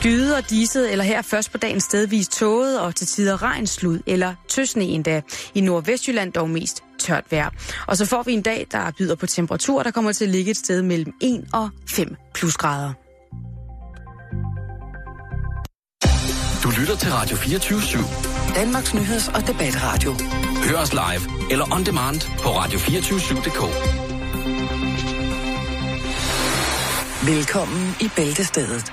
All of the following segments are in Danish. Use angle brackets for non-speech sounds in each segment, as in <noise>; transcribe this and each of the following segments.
Skyde og diset, eller her først på dagen stedvis tåget og til tider regnslud eller tøsne endda. I Nordvestjylland dog mest tørt vejr. Og så får vi en dag, der byder på temperatur, der kommer til at ligge et sted mellem 1 og 5 plusgrader. Du lytter til Radio 24 /7. Danmarks Nyheds- og Debatradio. Hør os live eller on demand på radio247.dk. Velkommen i Bæltestedet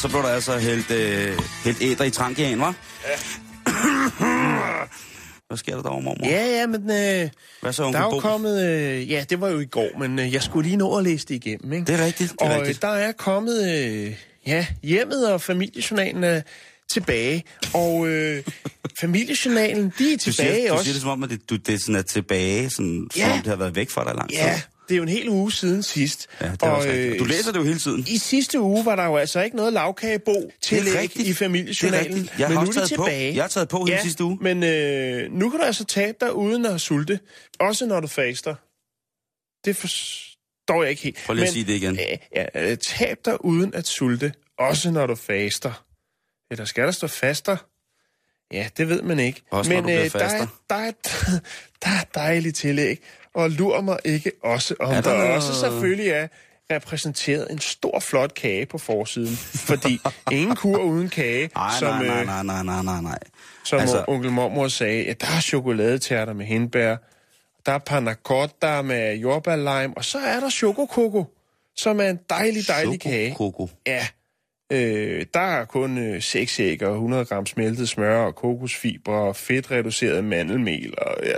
Så blev der altså helt, øh, helt æder i trankian, hva'? Ja. Hvad sker der derovre, mormor? Ja, ja, men øh, Hvad så, der er jo kommet... Øh, ja, det var jo i går, men øh, jeg skulle lige nå at læse det igennem, ikke? Det er rigtigt, det er og rigtigt. Øh, der er kommet... Øh, ja, hjemmet og familiejournalen er tilbage. Og øh, familiejournalen, de er Du tilbage siger, du også. siger det som om, at det, du, det sådan er tilbage, sådan, Ja. som om det har været væk fra dig lang tid. Ja, det er jo en hel uge siden sidst. ja det er rigtigt. øh, Du læser det jo hele tiden. I sidste uge var der jo altså ikke noget lavkagebo til i familiejournalen. Jeg men nu også er de taget på. tilbage. Jeg har taget på hele ja, sidste uge. Men øh, nu kan du altså tabe dig uden at sulte. Også når du faster. Det forstår jeg ikke helt. Prøv lige at Men, sige det igen. Øh, ja, øh, tab dig uden at sulte. Også når du faster. Eller skal der stå faster? Ja, det ved man ikke. Også når Men du bliver øh, der, er, der, er, <laughs> der er dejligt tillæg. Og lur mig ikke også, om Er er der der, også selvfølgelig er repræsenteret en stor, flot kage på forsiden. Fordi <laughs> ingen kur uden kage, Nej, som, nej, nej, øh, nej, nej, nej, nej, nej. som Altså- onkel mormor sagde. Ja, der er chokoladetærter med hindbær, der er panna cotta med jordbærlime, og så er der chokokoko, som er en dejlig, dejlig kage. Ja, øh, der er kun øh, 6 æg og 100 gram smeltet smør og kokosfiber og fedtreduceret mandelmel. Og, ja.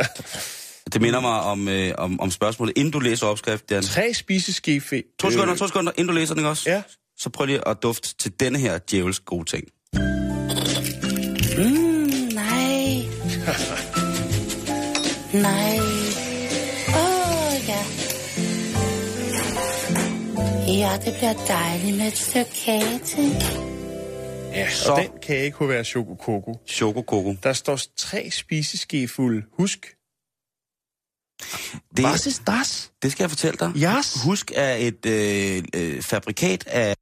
Det minder mig om, øh, om, om spørgsmålet, inden du læser opskriften. Jan. Tre spiseske. To sekunder, to sekunder, inden du læser den også? Ja. Så prøv lige at dufte til denne her djævels gode ting. Nej. Nej. Åh, oh, ja. Ja, det bliver dejligt med et stykke kage til. Ja, Så- og den kage kunne være chokokoko. Chokokoko. Der står tre spiseskefulde. Husk. Det, Was ist das? det skal jeg fortælle dig. Yes. Husk er et øh, øh, fabrikat af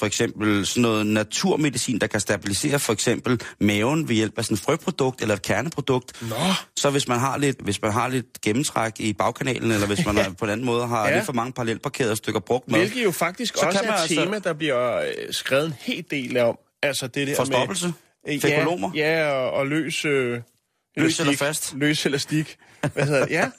for eksempel sådan noget naturmedicin, der kan stabilisere for eksempel maven ved hjælp af sådan et frøprodukt eller et kerneprodukt. Nå. Så hvis man har lidt, hvis man har lidt gennemtræk i bagkanalen, eller hvis man ja. <laughs> på en anden måde har ja. Lidt for mange parallelparkerede stykker brugt mad, Hvilket jo faktisk Så også kan er et altså- tema, der bliver øh, skrevet en hel del om. Altså det der forstoppelse, med... Øh, fækolomer. Ja, ja og, og løs... Øh, Løs eller elastik. fast? Løs elastik. Hvad hedder det? Ja,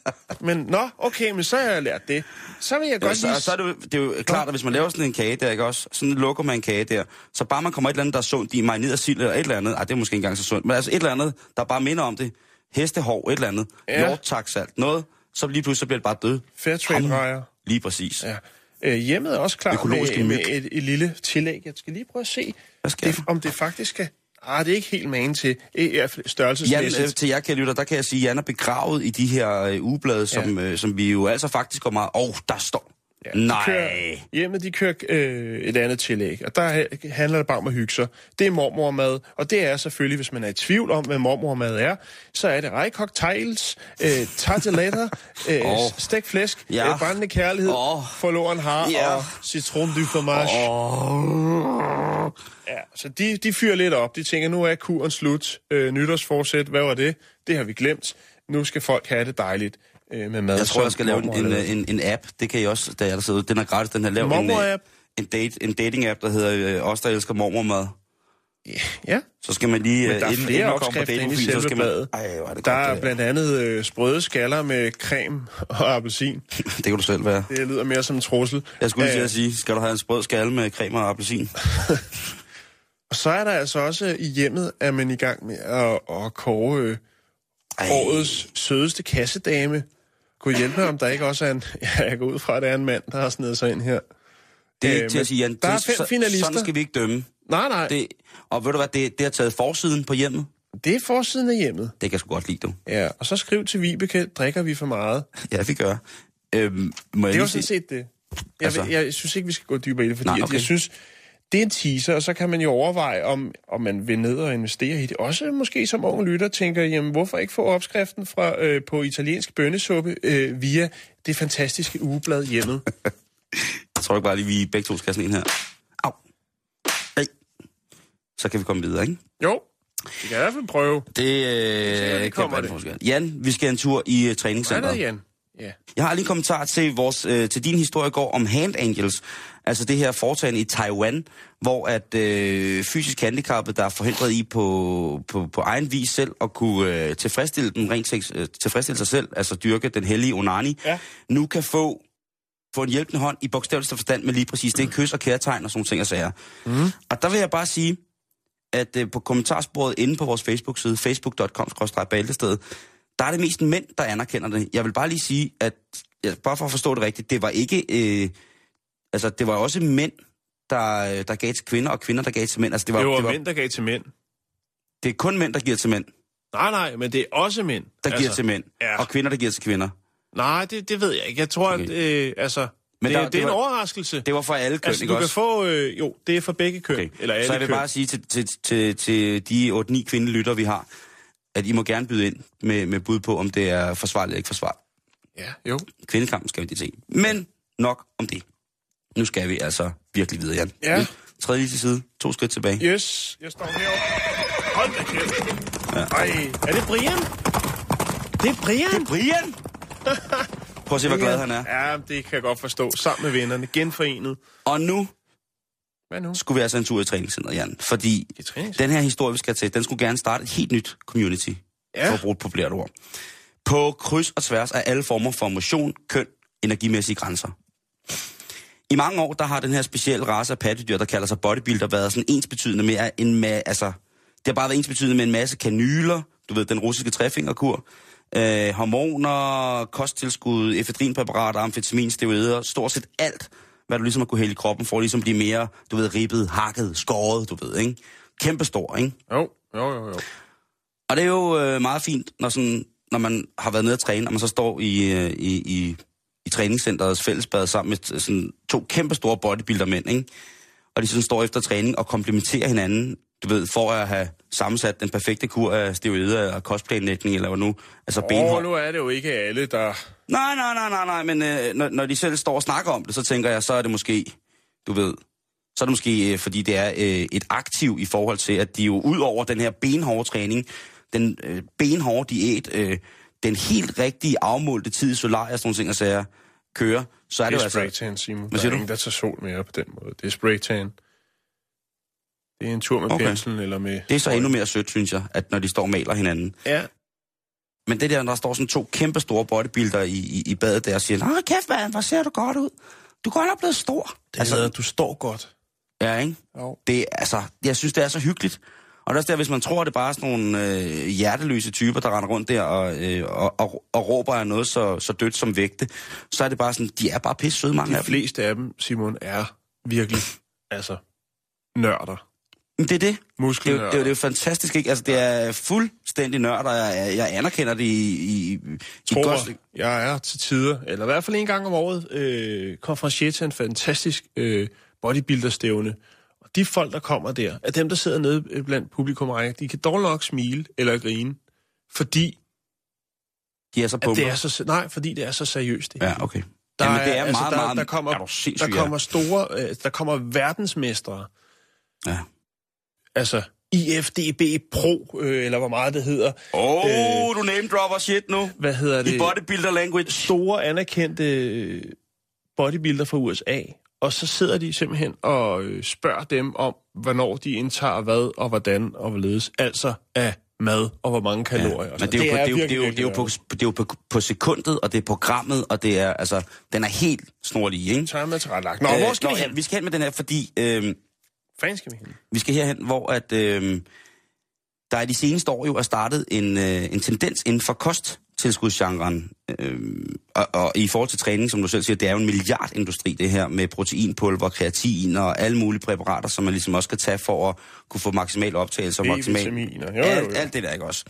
men nå, okay, men så har jeg lært det. Så vil jeg Ja, godt så, lige... så er det, jo, det er jo klart, at hvis man laver sådan en kage der, ikke også? Sådan lukker man en kage der. Så bare man kommer et eller andet, der er sundt i marineret sild eller et eller andet. Ej, det er måske ikke engang så sundt. Men altså et eller andet, der bare minder om det. Hestehår, et eller andet. Ja. Ja. salt, noget. Så lige pludselig så bliver det bare død. Fairtrade-rejer. Lige præcis. Ja. Øh, hjemmet er også klar med, med myg. et, et lille tillæg. Jeg skal lige prøve at se, det, om det faktisk skal... Ah, det er ikke helt magen til øh, ja, Jan, størrelsesmæssigt. øh, til jer, kære lytter, der kan jeg sige, at Jan er begravet i de her øh, ugeblade, som, øh, som vi jo altså faktisk går meget... Åh, oh, der står... Ja, de Nej. Kører, hjemmet, de kører øh, et andet tillæg, og der handler det bare om at hygge sig. Det er mormormad, og det er selvfølgelig, hvis man er i tvivl om, hvad mormormad er, så er det rejkocktails, øh, tarteletter, <laughs> øh, oh. stegt flæsk, Ja. øh, brændende kærlighed, oh. forloren har Ja. og citron du fromage. Oh. Ja, så de, de fyrer lidt op. De tænker, nu er kuren slut. Øh, nytårsforsæt, hvad var det? Det har vi glemt. Nu skal folk have det dejligt øh, med mad. Jeg tror, jeg skal lave en, mormor en, en, en app. Det kan I også, da jeg der sidder. Den er gratis, den her. Lav en, øh, en, date, en dating-app, der hedder øh, Os, der elsker mormormad. Ja, Så skal man lige... Men der er øh, inden- flere opskrifter inde i så skal man- Ej, hvor er det der godt, er det blandt andet øh, sprøde skaller med creme og appelsin. <laughs> Det kan du selv være. Det lyder mere som en trussel. Jeg skulle lige til Øh, at sige, skal du have en sprød skalle med creme og appelsin? <laughs> Og så er der altså også i hjemmet, at man i gang med at, at kåre øh, årets sødeste kassedame. Kunne hjælpe om der ikke også er en... <laughs> Ja, jeg går ud fra, at der er en mand, der har snedet sig ind her. Det er Øh, ikke til at sige, Jan. der er det, fem så- finalister. Sådan skal vi ikke dømme. Nej, nej, det, Det, og ved du hvad, det, det har taget forsiden på hjemmet. det er forsiden af hjemmet. Det kan jeg sgu godt lide, du. Ja, og så skriv til Vibeke, drikker vi for meget. Ja, vi gør. Øhm, må Det var lige sådan set det. Jeg, Altså- jeg, jeg synes ikke, vi skal gå dybere i det, fordi Nej, okay. jeg synes, det er en teaser, og så kan man jo overveje, om, om man vil ned og investere i det. Også måske som ung lytter tænker, jamen hvorfor ikke få opskriften fra øh, på italiensk bønnesuppe øh, via det fantastiske ugeblad hjemmet. <laughs> Jeg tror ikke bare lige, vi begge to skal sådan en her. Au. Ej. Så kan vi komme videre, ikke? Jo, vi kan i hvert fald prøve. Det, øh, det kan kommer det. forskel. Jan, vi skal en tur i uh, Hvad er træningscenteret. det, Jan? Ja. Jeg har lige en kommentar til, vores, øh, til din historie i går om Hand Angels. Altså det her foretagende i Taiwan, hvor at øh, fysisk handicappede, der er forhindret i på, på, på egen vis selv at kunne øh, tilfredsstille, dem rent øh, tilfredsstille sig selv, altså dyrke den hellige onani, Ja. nu kan få få en hjælpende hånd i bogstaveligste forstand med lige præcis det, kys og kærtegn og sådan ting og sager. Mm. Og der vil jeg bare sige, at øh, på kommentarsporet inde på vores Facebook-side, facebook.com-bæltested, der er det mest mænd, der anerkender det. Jeg vil bare lige sige, at, ja, bare for at forstå det rigtigt, det var ikke, øh, altså det var også mænd, der, øh, der gav til kvinder, og kvinder, der gav til mænd. Altså det var, Det var det, var, mænd, der gav til mænd. det er kun mænd, der giver til mænd, Nej, nej, men det er også mænd. der altså, giver til mænd, ja. og kvinder, der giver til kvinder. Nej, det, det ved jeg ikke. Jeg tror, Okay. at øh, altså, Men det, der- det, det er en var- overraskelse. Det var for alle køn, altså, ikke du kan også? få... Øh, jo, det er for begge køn. Okay. Eller alle Så jeg vil køn. bare sige til, til, til, til de 8-9 kvindelytter, vi har, at I må gerne byde ind med, med bud på, om det er forsvarligt eller ikke forsvarligt. Ja, jo. Kvindekampen skal vi lige se. Men nok om det. Nu skal vi altså virkelig videre, Jan. Ja. Træd lige til side. To skridt tilbage. Yes, jeg står heroppe. Hold da kæft. Ej, er det Brian? Det er Brian. Brian! <laughs> Prøv at se, hvor glad han er. Ja, det kan jeg godt forstå. Sammen med vennerne, genforenet. Og nu Hvad nu? skulle vi altså en tur i træningscenteret, Jan. Fordi den her historie, vi skal til, den skulle gerne starte et helt nyt community. Ja. For at bruge et populært ord. På kryds og tværs af alle former for motion, køn, energimæssige grænser. I mange år, der har den her specielle race af pattedyr, der kalder sig bodybuilder, været sådan ensbetydende med en ma- altså, det har bare været ensbetydende med en masse kanyler, du ved, den russiske trefingerkur, øh, hormoner, kosttilskud, efedrinpræparater, amfetamin, steroider, stort set alt, hvad du ligesom har kunne hælde i kroppen, for at ligesom blive mere, du ved, ribbet, hakket, skåret, du ved, ikke? Kæmpestor, ikke? Jo, jo, jo, jo. Og det er jo øh, meget fint, når, sådan, når man har været nede at træne, og man så står i, øh, i, i, i træningscenterets fællesbad sammen med sådan, to kæmpe store bodybuilder-mænd, ikke? Og de sådan står efter træning og komplementerer hinanden, du ved, for at have sammensat den perfekte kur af steroider og kostplanlægning, eller hvad nu. Altså Åh, benhård. nu er det jo ikke alle, der... Nej, nej, nej, nej, nej, men øh, når, når de selv står og snakker om det, så tænker jeg, så er det måske, du ved, så er det måske, øh, fordi det er øh, et aktiv i forhold til, at de jo ud over den her benhårde træning, den øh, benhårde diæt, øh, den helt rigtige afmålte tid i solarier og sådan nogle ting, og sager, kører, så er det, Det jo er altså... spraytan, Simon. Der siger er du? ingen, der tager sol mere på den måde. Det er spraytan. Det er en tur med Okay. penslen eller med... Det er så endnu mere sødt, synes jeg, at når de står og maler hinanden. Ja, Men det der, når der står sådan to kæmpe store bodybuilder i, i, i badet der og siger, Nå, kæft mand, hvor ser du godt ud. Du er godt nok blevet stor. det altså, hedder, du står godt. Ja, ikke? Jo. Det, altså, jeg synes, det er så hyggeligt. Og det er også der, hvis man tror, at det bare er sådan nogle øh, hjerteløse typer, der render rundt der og, øh, og, og, og råber af noget så, så dødt som vægte, så er det bare sådan, de er bare pisse søde, mange De af dem. fleste af dem, Simon, er virkelig, <laughs> altså, nørder. Det er det. Det er, det, jo, det er jo fantastisk, ikke? Altså, det er fuldstændig nørd, og jeg, jeg anerkender det i, i, i tror, godt... jeg er til tider, eller i hvert fald en gang om året, øh, konferencier til en fantastisk øh, bodybuilder-stævne. De folk, der kommer der, er dem, der sidder nede øh, blandt publikum, og rækker, de kan dårligt nok smile eller grine, fordi De er så at pumper. det er så, nej, fordi det er så seriøst. Det. Ja, okay. Der Jamen, det er altså, meget, der, meget... der kommer, er der kommer store, øh, der kommer verdensmestre, Ja. altså IFDB Pro, øh, eller hvor meget det hedder. Åh, oh, du name dropper shit nu. Hvad hedder det? I bodybuilder language. store anerkendte øh, bodybuilder fra USA, og så sidder de simpelthen og øh, spørger dem om, hvornår de indtager hvad, og hvordan, og hvorledes. Altså af mad, og hvor mange kalorier. og Men det er jo, på, det er er er på, er på, på sekundet, og det er programmet, og det er, altså, den er helt snorlig, ikke? Så er man tilrettelagt. Nå, øh, hvor skal nå, vi ja, hen? vi skal hen med den her, fordi øh, Fanden skal vi hen? vi skal herhen, hvor at, øh, der i de seneste år jo er startet en, øh, en tendens inden for kosttilskudsgenren. Øh, og, og i forhold til træning, som du selv siger, det er jo en milliardindustri, det her med proteinpulver, kreatin og alle mulige præparater, som man ligesom også skal tage for at kunne få maksimal optagelse og maksimal... B-vitaminer. Jo, jo, Alt, jo. alt det der, ikke også?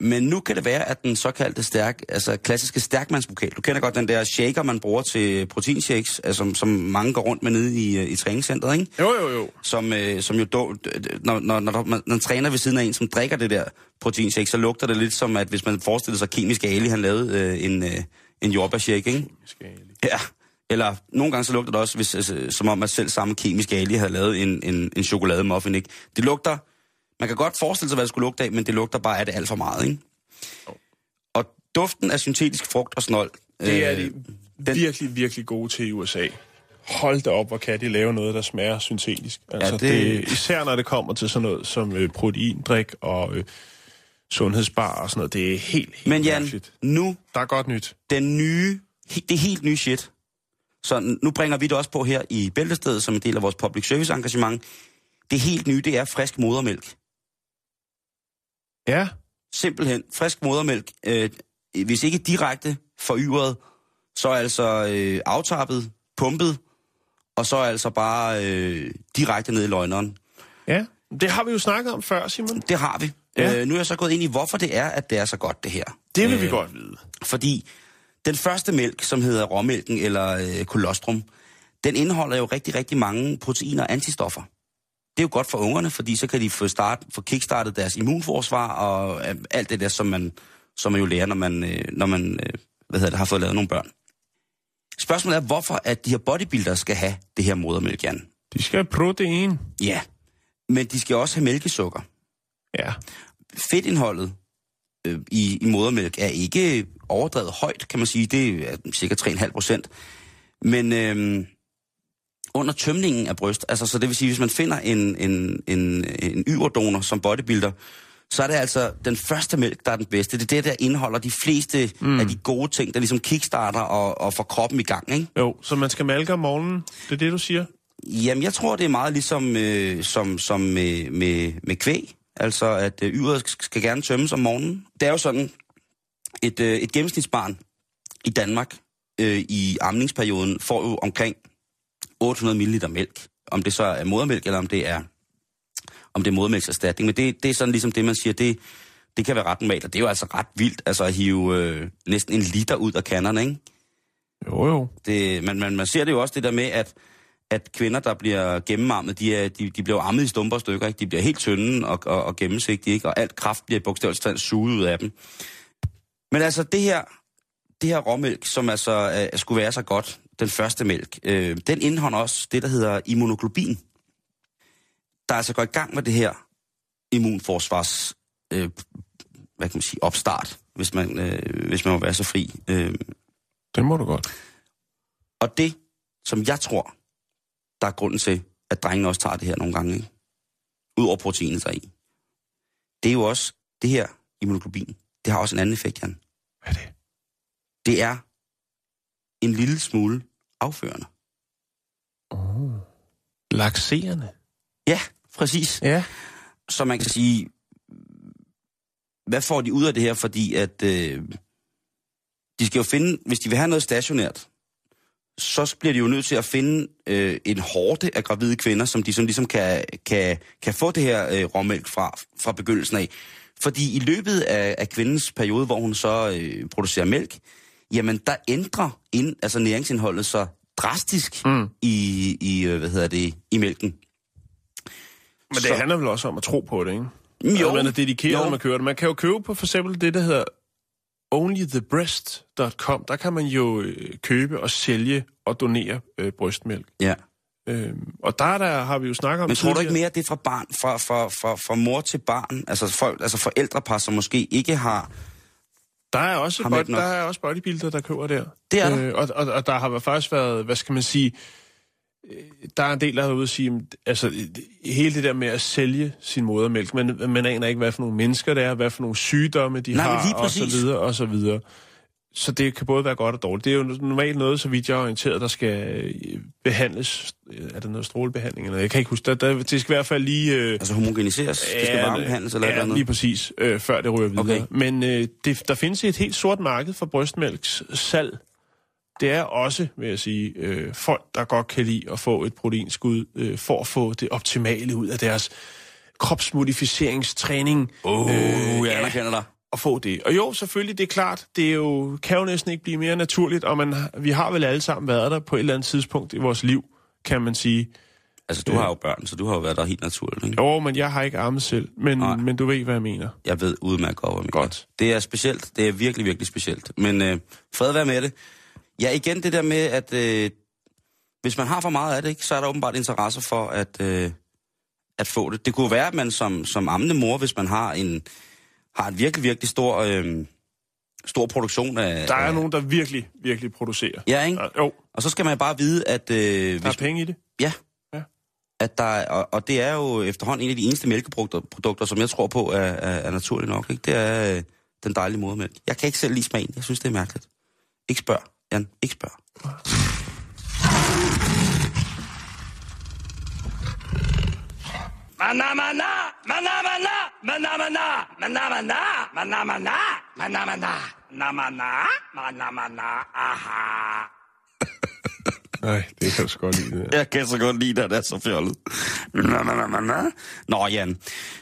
Men nu kan det være, at den såkaldte stærk, altså klassiske stærkmandspokal, du kender godt den der shaker, man bruger til proteinshakes, altså, som, som mange går rundt med nede i, øh, i træningscenteret, ikke? Jo, jo, jo. som, øh, som jo, do, når, når, når, man, når man træner ved siden af en, som drikker det der proteinshake, så lugter det lidt som, at hvis man forestiller sig kemisk Ali, han lavede øh, en, øh, en jordbærshake, ikke? Ja. Eller nogle gange så lugter det også, hvis, altså, som om at selv samme kemisk Ali havde lavet en, en, en chokolademuffin, ikke? Det lugter, man kan godt forestille sig, hvad det skulle lugte af, men det lugter bare af det alt for meget, ikke? Og duften af syntetisk frugt og snold, Det er øh, de den- virkelig, virkelig gode til i USA. Hold da op, hvor kan de lave noget, der smager syntetisk. Altså, det- det... Det, især når det kommer til sådan noget som øh, proteindrik og øh, sundhedsbar og sådan noget. Det er helt, helt Men Jan, mærkeligt. nu Der er godt nyt. den nye, det helt nye shit. Så nu bringer vi det også på her i Bæltestedet som en del af vores public service engagement. Det helt nye, det er frisk modermælk. Ja, Simpelthen frisk modermælk. Øh, hvis ikke direkte foryret, så altså øh, aftappet, pumpet, og så altså bare øh, direkte ned i løgneren. ja. Det har vi jo snakket om før, Simon. Det har vi. Ja. Øh, nu er jeg så gået ind i, hvorfor det er, at det er så godt, det her. Det vil vi Øh, godt vide. Fordi den første mælk, som hedder råmælken eller øh, kolostrum, den indeholder jo rigtig, rigtig mange proteiner og antistoffer. Det er jo godt for ungerne, fordi så kan de få, start, få kickstartet deres immunforsvar og øh, alt det der, som man, som man jo lærer, når man, øh, når man øh, hvad hedder det, har fået lavet nogle børn. Spørgsmålet er, hvorfor at de her bodybuildere skal have det her modermælk, Jan? De skal have protein. Ja, men de skal også have mælkesukker. Ja. fedtindholdet øh, i, i modermælk er ikke overdrevet højt, kan man sige. Det er cirka 3,5 procent. Men øh, under tømningen af bryst, altså så det vil sige, hvis man finder en, en, en, en yderdonor som bodybuilder, så er det altså den første mælk, der er den bedste. Det er det, der indeholder de fleste mm. af de gode ting, der ligesom kickstarter og, og får kroppen i gang, ikke? Jo, så man skal malke om morgenen. Det er det, du siger? Jamen, jeg tror, det er meget ligesom øh, som, som med, med, med kvæg. Altså, at øh, yret skal gerne tømmes om morgenen. Det er jo sådan, et, øh, et gennemsnitsbarn i Danmark øh, i amningsperioden får jo omkring 800 ml mælk. Om det så er modermælk, eller om det er, om det er modermælkserstatning. Men det, det er sådan ligesom det, man siger, det, det kan være ret normalt. Og det er jo altså ret vildt, altså at hive øh, næsten en liter ud af kanderne, ikke? Jo, jo. Det, man, man, man ser det jo også det der med, at, at kvinder, der bliver gennemammet, de, er, de, de bliver ammet i stumper stykker. Ikke? De bliver helt tynde og, og, og gennemsigtige, ikke? og alt kraft bliver bogstaveligt talt suget ud af dem. Men altså det her, det her råmælk, som altså øh, skulle være så godt, den første mælk, øh, den indeholder også det, der hedder immunoglobin. Der altså går i gang med det her immunforsvars, øh, hvad kan man sige, opstart, hvis man, øh, hvis man må være så fri. Øh, Det må du godt. og det, som jeg tror, der er grunden til, at drengene også tager det her nogle gange, ikke? Udover proteinet der er i. Det er jo også, det her immunoglobin, det har også en anden effekt, Jan. Hvad er det? Det er en lille smule afførende. Laxerende. Ja, præcis. Ja. Så man kan sige, hvad får de ud af det her? Fordi at øh, de skal jo finde, hvis de vil have noget stationært, så bliver de jo nødt til at finde øh, en hårde af gravide kvinder, som de som ligesom kan, kan, kan få det her øh, råmælk fra, fra begyndelsen af. Fordi i løbet af, af kvindens periode, hvor hun så øh, producerer mælk, jamen der ændrer ind, altså næringsindholdet så drastisk mm. i, i, øh, hvad hedder det, i mælken. Men det Så- handler vel også om at tro på det, ikke? Jo, Altså, man er dedikeret, jo. når man kører det. Man kan jo købe på for eksempel det, der hedder onlythebreast.com. Der kan man jo øh, købe og sælge og donere øh, brystmælk. Ja. Øhm, og der, der har vi jo snakket om Men tror du ikke mere, at det er fra, barn, fra, fra, fra, fra mor til barn? Altså, folk, altså forældrepar, som måske ikke har... Der er også, Har bod, mælk nok? der er også bodybuilder, der køber der. Det er der. Øh, og, og, og der har faktisk været, hvad skal man sige, der er en del, der har ude at sige, altså hele det der med at sælge sin modermælk, men man aner ikke, hvad for nogle mennesker det er, hvad for nogle sygdomme de Nej, har, og så videre, og så videre. Så det kan både være godt og dårligt. Det er jo normalt noget, så vidt jeg er orienteret, der skal øh, behandles. Er det noget strålebehandling? Eller? Jeg kan ikke huske. Der, der, det skal i hvert fald lige... Øh, Altså homogeniseres? det skal varmebehandles eller ja, eller lige præcis, øh, før det ryger videre. Okay. Men øh, det, der findes et helt sort marked for brystmælks salg. Det er også, vil jeg sige, øh, folk, der godt kan lide at få et proteinskud, øh, for at få det optimale ud af deres kropsmodifieringstræning. Åh, oh, Øh, jeg anerkender dig. At få det. Og jo, selvfølgelig, det er klart, det er jo, kan jo næsten ikke blive mere naturligt, og man, vi har vel alle sammen været der på et eller andet tidspunkt i vores liv, kan man sige. Altså, du har jo børn, så du har jo været der helt naturligt, ikke? Jo, men jeg har ikke arme selv, men, Nej. men du ved, hvad jeg mener. Jeg ved udmærket godt, hvad jeg mener. Godt. Det er specielt. Det er virkelig, virkelig specielt. Men øh, fred være med det. Ja, igen det der med, at øh, hvis man har for meget af det, ikke, så er der åbenbart interesse for at, øh, at få det. Det kunne være, at man som, som ammende mor, hvis man har en, har en virkelig, virkelig stor, øh, stor produktion af... Der er af, nogen, der virkelig, virkelig producerer. Ja, ikke? Der- Jo, Og så skal man bare vide, at... Øh, der er hvis, penge i det. ja. Ja. At der, er- og, og det er jo efterhånden en af de eneste mælkeprodukter, produkter, som jeg tror på er, er, er naturligt nok. Ikke? Det er øh, den dejlige modermælk. Jeg kan ikke selv lide smagen. Jeg synes, det er mærkeligt. Ikke spørg, Jan. Ikke spørg. Mana mana, mana mana, na mana, mana mana, aha. <laughs> Nej, det kan jeg så godt lide. Det. Jeg kan så godt lide, at det er så fjollet. Na, na, na, na. Nå, Jan.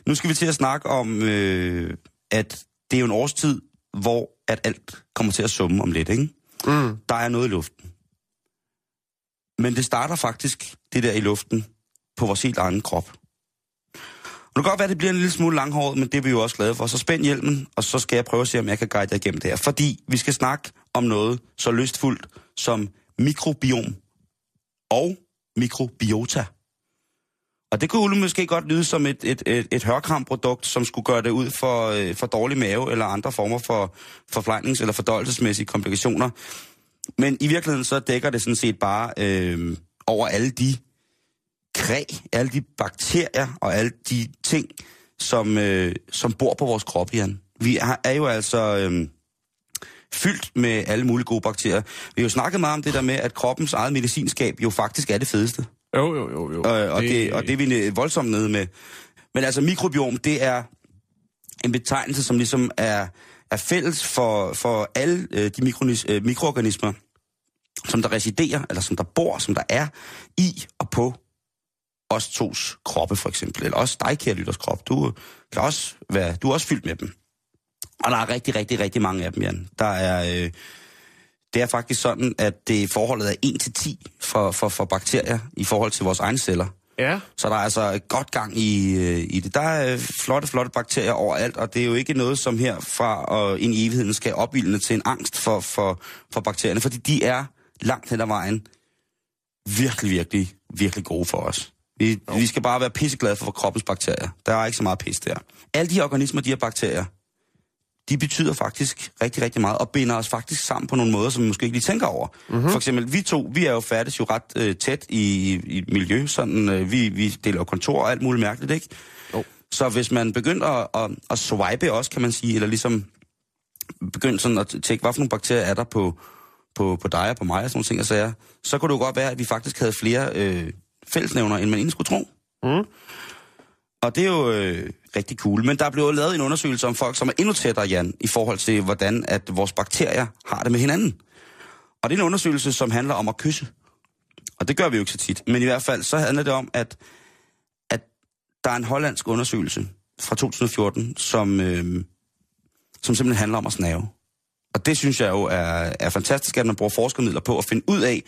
Nu skal vi til at snakke om, øh, at det er jo en årstid, hvor at alt kommer til at summe om lidt, ikke? Mm. Der er noget i luften. Men det starter faktisk, det der i luften, på vores helt egen krop. Og det kan godt være, at det bliver en lille smule langhåret, men det er vi jo også glade for. Så spænd hjelmen, og så skal jeg prøve at se, om jeg kan guide jer igennem det her. Fordi vi skal snakke om noget så lystfuldt som mikrobiom og mikrobiota. Og det kunne måske godt lyde som et, et, et, et hørkramprodukt, som skulle gøre det ud for, øh, for dårlig mave eller andre former for forplejnings- eller fordøjelsesmæssige komplikationer. Men i virkeligheden så dækker det sådan set bare øh, over alle de kræ, alle de bakterier og alle de ting, som, øh, som bor på vores krop, Jan. Vi er, er jo altså øh, fyldt med alle mulige gode bakterier. Vi har jo snakket meget om det der med, at kroppens eget medicinskab jo faktisk er det fedeste. Jo, jo, jo. jo. Øh, og, det, det, og det er vi voldsomt nede med. Men altså mikrobiom, det er en betegnelse, som ligesom er, er fælles for, for alle øh, de mikronis, øh, mikroorganismer, som der residerer, eller som der bor, som der er i og på os tos kroppe, for eksempel. Eller også dig, kære lytters krop. Du, kan også være, du er også fyldt med dem. Og der er rigtig, rigtig, rigtig mange af dem, Jan. Der er... Øh, det er faktisk sådan, at det forholdet er 1 til 10 for, for, for bakterier i forhold til vores egne celler. Ja, Så der er altså godt gang i, øh, i det. Der er øh, flotte, flotte bakterier overalt, og det er jo ikke noget, som her fra og ind i evigheden skal opvildne til en angst for, for, for bakterierne, fordi de er langt hen ad vejen virkelig, virkelig, virkelig gode for os. Vi, vi skal bare være pisseglade for kroppens bakterier. Der er ikke så meget pis der. Alle de her organismer, de her bakterier, de betyder faktisk rigtig, rigtig meget, og binder os faktisk sammen på nogle måder, som vi måske ikke lige tænker over. Mm-hmm. For eksempel, vi to, vi er jo færdes jo ret øh, tæt i, i miljø, sådan, øh, vi, vi deler kontor og alt muligt mærkeligt, ikke? Jo. Så hvis man begynder at, at, at swipe også, kan man sige, eller ligesom begynder sådan at tjekke, hvad for nogle bakterier er der på, på, på dig og på mig og sådan nogle ting, og sager, så kunne det jo godt være, at vi faktisk havde flere øh, fællesnævner, end man egentlig skulle tro. Mm. Og det er jo øh, rigtig cool. Men der blev lavet en undersøgelse om folk, som er endnu tættere, Jan, i forhold til, hvordan at vores bakterier har det med hinanden. Og det er en undersøgelse, som handler om at kysse. Og det gør vi jo ikke så tit. Men i hvert fald, så handler det om, at, at der er en hollandsk undersøgelse fra 2014, som, øh, som simpelthen handler om at snave. Og det synes jeg jo er, er fantastisk, at man bruger forskermidler på at finde ud af,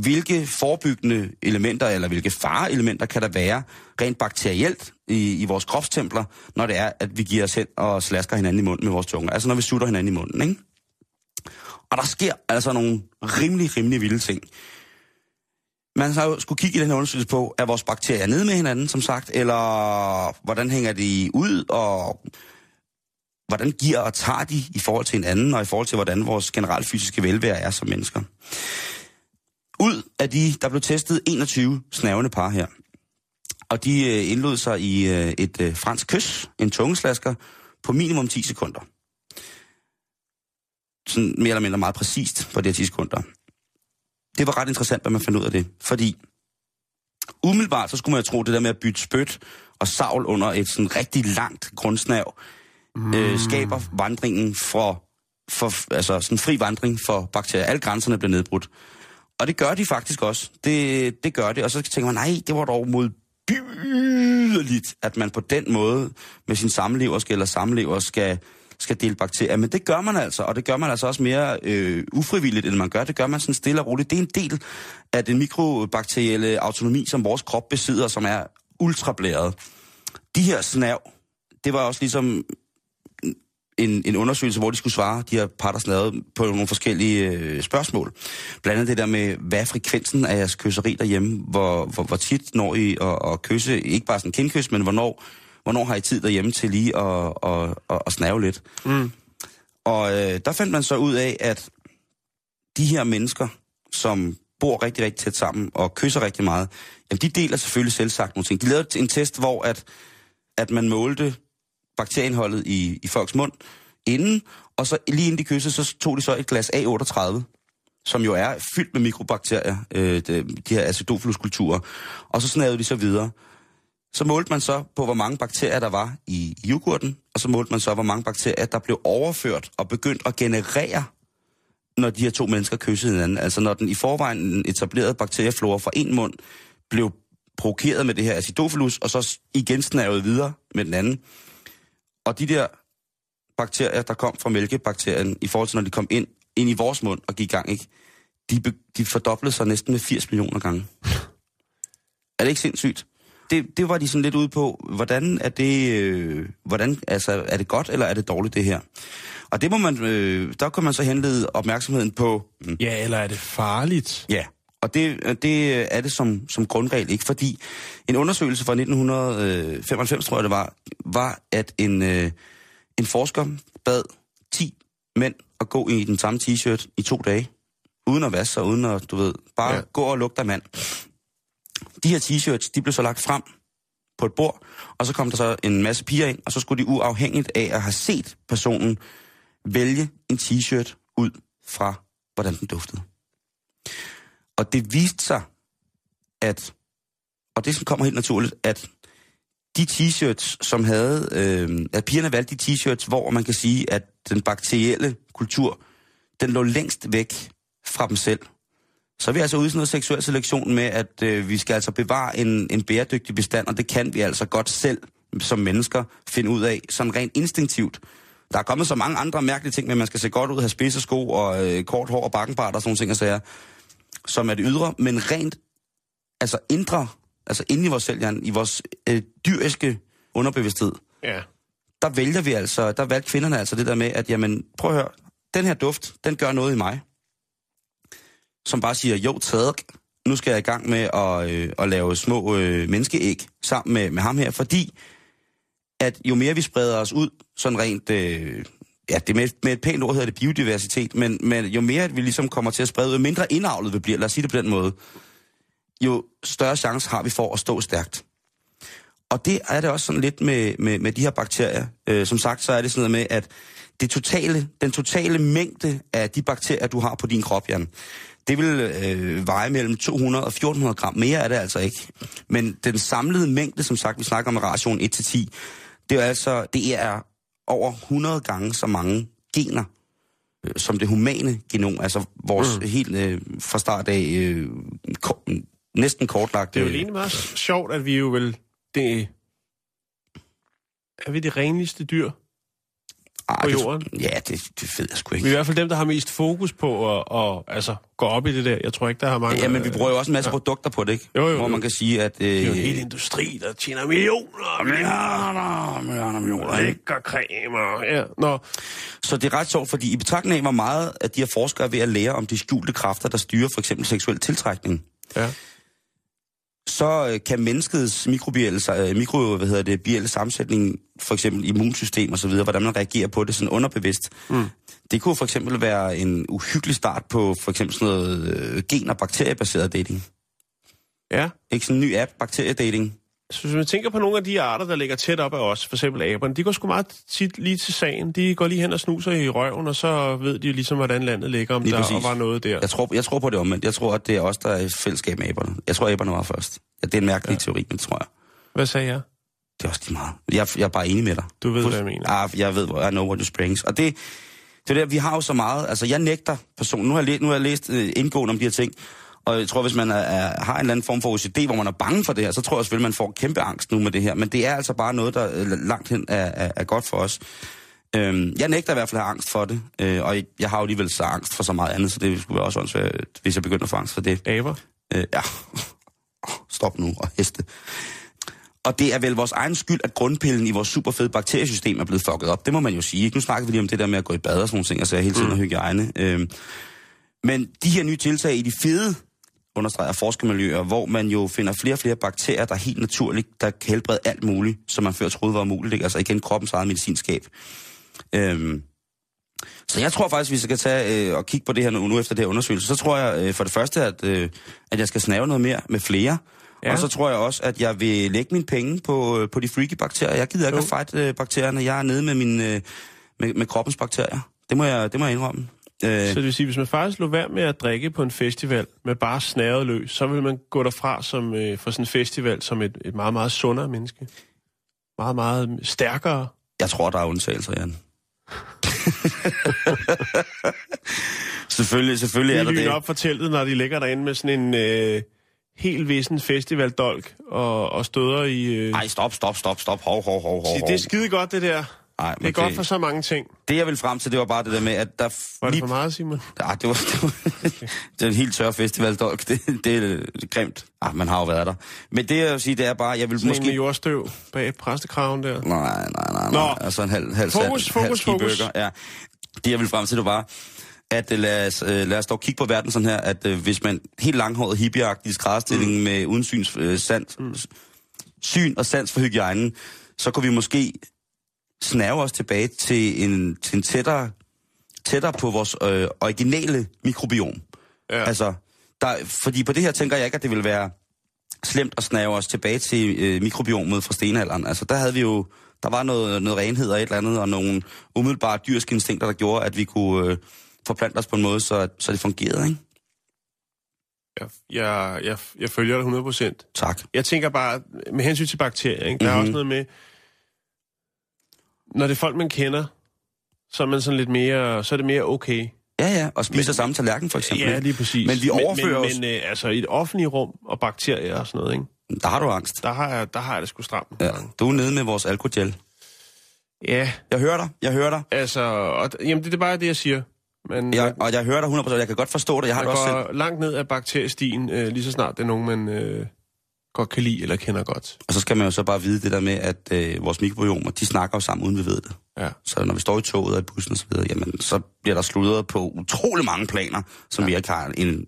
hvilke forebyggende elementer, eller hvilke fareelementer kan der være rent bakterielt i, i vores kropstempler, når det er, at vi giver os hen og slasker hinanden i munden med vores tunger. Altså når vi sutter hinanden i munden, ikke? Og der sker altså nogle rimelig, rimelig vilde ting. Man har jo skulle kigge i den her undersøgelse på, er vores bakterier nede med hinanden, som sagt, eller hvordan hænger de ud, og hvordan giver og tager de i forhold til hinanden, og i forhold til, hvordan vores generelle fysiske velvære er som mennesker ud af de, der blev testet 21 snavende par her. Og de øh, indlod sig i øh, et øh, fransk kys, en tungeslasker, på minimum 10 sekunder. Sådan mere eller mindre meget præcist på de her 10 sekunder. Det var ret interessant, hvad man fandt ud af det. Fordi umiddelbart, så skulle man jo tro, det der med at bytte spyt og savl under et sådan rigtig langt grundsnav, mm. øh, skaber vandringen for, for, altså sådan fri vandring for bakterier. Alle grænserne bliver nedbrudt. Og det gør de faktisk også. Det, det gør det. Og så tænker man, nej, det var dog modbydeligt, at man på den måde med sin samlever eller samlever skal, skal dele bakterier. Men det gør man altså, og det gør man altså også mere øh, ufrivilligt, end man gør. Det gør man sådan stille og roligt. Det er en del af den mikrobakterielle autonomi, som vores krop besidder, som er ultrablæret. De her snav, det var også ligesom en, en undersøgelse, hvor de skulle svare, de her partners lavet på nogle forskellige øh, spørgsmål. Blandt andet det der med, hvad er frekvensen af jeres kysseri derhjemme? Hvor, hvor, hvor tit når I at, at kysse, ikke bare sådan kindkys, men hvornår, hvornår har I tid derhjemme til lige at, at, at, at snave lidt? Mm. Og øh, der fandt man så ud af, at de her mennesker, som bor rigtig, rigtig tæt sammen og kysser rigtig meget, jamen de deler selvfølgelig selv sagt nogle ting. De lavede en test, hvor at, at man målte bakterieindholdet i, i folks mund inden, og så lige inden de kyssede, så tog de så et glas A38, som jo er fyldt med mikrobakterier, øh, de, de her acidofiluskulturer, og så snavede de så videre. Så målte man så på, hvor mange bakterier der var i yoghurten, og så målte man så, hvor mange bakterier, der blev overført og begyndt at generere, når de her to mennesker kyssede hinanden. Altså når den i forvejen etablerede bakterieflora fra en mund blev provokeret med det her acidofilus, og så igen snavet videre med den anden. Og de der bakterier, der kom fra mælkebakterien, i forhold til når de kom ind, ind i vores mund og gik i gang, ikke? De, de fordoblede sig næsten med 80 millioner gange. er det ikke sindssygt? Det, det var de sådan lidt ude på, hvordan er det, øh, hvordan, altså, er det godt eller er det dårligt det her? Og det må man, øh, der kan man så henlede opmærksomheden på... Mm, Ja, eller er det farligt? Ja, og det, det er det som, som grundregel ikke, fordi en undersøgelse fra 1995, tror jeg det var, var, at en, øh, en forsker bad 10 mænd at gå i den samme t-shirt i to dage, uden at vaske sig, uden at, du ved, bare Ja. gå og lugte af mand. De her t-shirts, de blev så lagt frem på et bord, og så kom der så en masse piger ind, og så skulle de uafhængigt af at have set personen vælge en t-shirt ud fra, hvordan den duftede. Og det viste sig, at, og det som kommer helt naturligt, at de t-shirts, som havde, øh, at pigerne valgte de t-shirts, hvor man kan sige, at den bakterielle kultur, den lå længst væk fra dem selv. Så er vi altså ude i sådan noget seksuel selektion med, at øh, vi skal altså bevare en, en bæredygtig bestand, og det kan vi altså godt selv som mennesker finde ud af, sådan rent instinktivt. Der er kommet så mange andre mærkelige ting med, at man skal se godt ud, have spidse sko og øh, kort hår og bakkenbart og sådan nogle ting og sager, som er det ydre, men rent altså indre, altså inde i vores selvhjerne, i vores øh, dyriske underbevidsthed, Ja. der vælger vi altså, der valgte kvinderne altså det der med, at jamen, prøv at høre, den her duft, den gør noget i mig. Som bare siger, jo, taget, nu skal jeg i gang med at, øh, at lave små øh, menneskeæg sammen med, med ham her, fordi at jo mere vi spreder os ud, sådan rent, øh, ja, det med, med et pænt ord hedder det biodiversitet, men, men jo mere at vi ligesom kommer til at sprede jo mindre indavlet vi bliver, lad os sige det på den måde, jo større chance har vi for at stå stærkt. Og det er det også sådan lidt med, med, med de her bakterier. Øh, som sagt, så er det sådan noget med, at det totale, den totale mængde af de bakterier, du har på din krop, Jan, det vil øh, veje mellem 200 og 1400 gram. Mere er det altså ikke. Men den samlede mængde, som sagt, vi snakker om ration 1-10, det er altså, det er over 100 gange så mange gener, øh, som det humane genom, altså vores mm. helt øh, fra start af øh, ko- næsten kortlagt. Det er jo egentlig meget sjovt, at vi jo vel... Det, er vi det renligste dyr? Ej, på det- jorden? Ja, det, det ved jeg sgu ikke. i hvert fald dem, der har mest fokus på at, at altså, gå op i det der. Jeg tror ikke, der har mange... Ja, men vi bruger jo også en masse Ja. produkter på det, ikke? Jo, jo, Hvor man kan sige, at... Øh, Det er jo en hel industri, der tjener millioner og milliarder. millioner, millioner, ikke? Lækker cremer. Ja, nå. Så det er ret sjovt, fordi i betragtning af, hvor meget at de her forskere er ved at lære om de skjulte kræfter, der styrer for eksempel seksuel tiltrækning, Ja. Så øh, kan menneskets mikrobielle, øh, mikro, hvad hedder det, bielle sammensætning, for eksempel immunsystem og så videre, hvordan man reagerer på det sådan underbevidst. Mm. Det kunne for eksempel være en uhyggelig start på for eksempel sådan noget øh, gen- og bakteriebaseret dating. Ja. Ikke sådan en ny app, bakteriedating. Så hvis man tænker på nogle af de arter, der ligger tæt op af os, for eksempel aberne, de går sgu meget tit lige til sagen. De går lige hen og snuser i røven, og så ved de jo ligesom, hvordan landet ligger, om Lige der præcis. var noget der. Jeg tror, jeg tror på det omvendt. Jeg tror, at det er os, der er i fællesskab med aberne. Jeg tror, aberne var først. Ja, det er en mærkelig ja. teori, men det tror jeg. Hvad sagde jeg? Det er også lige meget. Jeg, jeg er bare enig med dig. Du ved, hvad jeg mener. Ah, jeg ved, I know what you springs. Og det, det er der, vi har jo så meget, altså jeg nægter personen, nu har jeg, læ- nu har jeg læst øh, indgående om de her ting, og jeg tror, hvis man er, er, har en eller anden form for OCD, hvor man er bange for det her, så tror jeg selvfølgelig, man får kæmpe angst nu med det her. Men det er altså bare noget, der øh, langt hen er, er, er godt for os. Øhm, jeg nægter i hvert fald at have angst for det, øh, og jeg har jo alligevel så angst for så meget andet, så det skulle være også åndssvagt, hvis jeg begynder at få angst for det. Aber? Øh, ja, <laughs> stop nu og heste. Og det er vel vores egen skyld, at grundpillen i vores superfede bakteriesystem er blevet fucket op. Det må man jo sige. Ikke? Nu snakker vi lige om det der med at gå i bad og sådan nogle ting, og så er hele tiden mm. og hygiejne. Øhm, men de her nye tiltag i de fede understreger forskermiljøer, hvor man jo finder flere og flere bakterier, der helt naturligt, der kan helbrede alt muligt, som man før troede var umuligt. Altså igen kroppens eget medicinskab. Øhm, så jeg tror faktisk, vi skal tage øh, og kigge på det her nu, nu efter det her undersøgelse. Så tror jeg øh, for det første, at, øh, at jeg skal snave noget mere med flere. Ja. Ja. Og så tror jeg også, at jeg vil lægge mine penge på, øh, på de freaky bakterier. Jeg gider ikke Jo. at fight øh, bakterierne. Jeg er nede med, min, øh, med, med kroppens bakterier. Det må jeg, det må jeg indrømme. Øh, Så det vil sige, hvis man faktisk lå være med at drikke på en festival med bare snæret løs, så vil man gå derfra som, øh, fra sådan en festival som et, et meget, meget sundere menneske. Meget, meget stærkere. Jeg tror, der er undtagelser, Jan. <laughs> selvfølgelig, selvfølgelig er De der det. op for teltet, når de ligger derinde med sådan en øh, helt vissen festivaldolk og, og støder i... Øh, Nej, stop, stop, stop, stop. Hov, hov, hov, hov, det, hov. det er skide godt, det der. Ej, Det er godt for så mange ting. Det, jeg vil frem til, det var bare det der med, at der... Var det for meget, Simon? <laughs> Ja, det var, det var <laughs> det er en helt tør festival, dog. <laughs> Det, det er grimt. Ah, man har jo været der. Men det, jeg vil sige, det er bare, jeg vil Sådan Måske... måske... jordstøv bag præstekraven der. Nej, nej, nej, Nå. nej. Altså en halv, halv Fokus, sand- fokus, halv fokus. Ja. Det, jeg vil frem til, det var, at øh, lad os, øh, lad os dog kigge på verden sådan her, at øh, hvis man helt langhåret, hippieagtig skrædderstilling mm. med uden syns, øh, sans, mm. syn og sans for hygiejnen, så kunne vi måske snæve os tilbage til en, til en tættere, tættere på vores øh, originale mikrobiom. Ja. Altså, der, fordi på det her tænker jeg ikke, at det vil være slemt at snæve os tilbage til øh, mikrobiomet fra stenalderen. Altså, der havde vi jo, der var noget, noget renhed og et eller andet, og nogle umiddelbare dyrske instinkter, der gjorde, at vi kunne øh, forplante os på en måde, så, så det fungerede, ikke? Jeg, jeg, jeg, jeg følger dig 100 procent. Tak. Jeg tænker bare, med hensyn til bakterier, ikke? der mm-hmm. er Mhm. også noget med, når det er folk, man kender, så er man sådan lidt mere, så er det mere okay. Ja, ja, og spiser samme tallerken, for eksempel. Ja, lige præcis. Men vi overfører men, os... men, men øh, altså i et offentligt rum og bakterier og sådan noget, ikke? Der har du angst. Der har jeg, der har jeg det sgu stramt. Ja, du er nede med vores alkogel. ja Jeg hører dig, jeg hører dig. altså, og, jamen det er bare det, jeg siger. Men Jeg, og jeg hører dig 100%, jeg kan godt forstå det, jeg har det også selv. langt ned af bakteriestien, øh, lige så snart det er nogen, man øh, godt kan lide eller kender godt. Og så skal man jo så bare vide det der med, at øh, vores mikrobiomer, de snakker jo sammen, uden vi ved det. Ja. Så når vi står i toget og i bussen osv., jamen, så bliver der sludret på utrolig mange planer, som ja. vi ikke har en,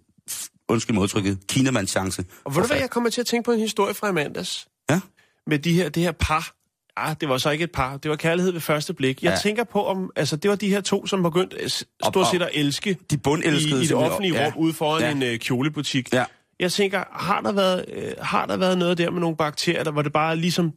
undskyld modtrykket, kinamands chance. Og ved du hvad, jeg kommer til at tænke på en historie fra i mandags. Ja. Med de her, det her par. Ah, det var så ikke et par. Det var kærlighed ved første blik. Jeg Ja. tænker på, om altså, det var de her to, som begyndte øh, stort set at elske De bundelskede. i, i det offentlige ja. rum ude foran Ja. en øh, kjolebutik. Ja. Jeg tænker, har der, været, øh, har der været noget der med nogle bakterier, der var det bare ligesom,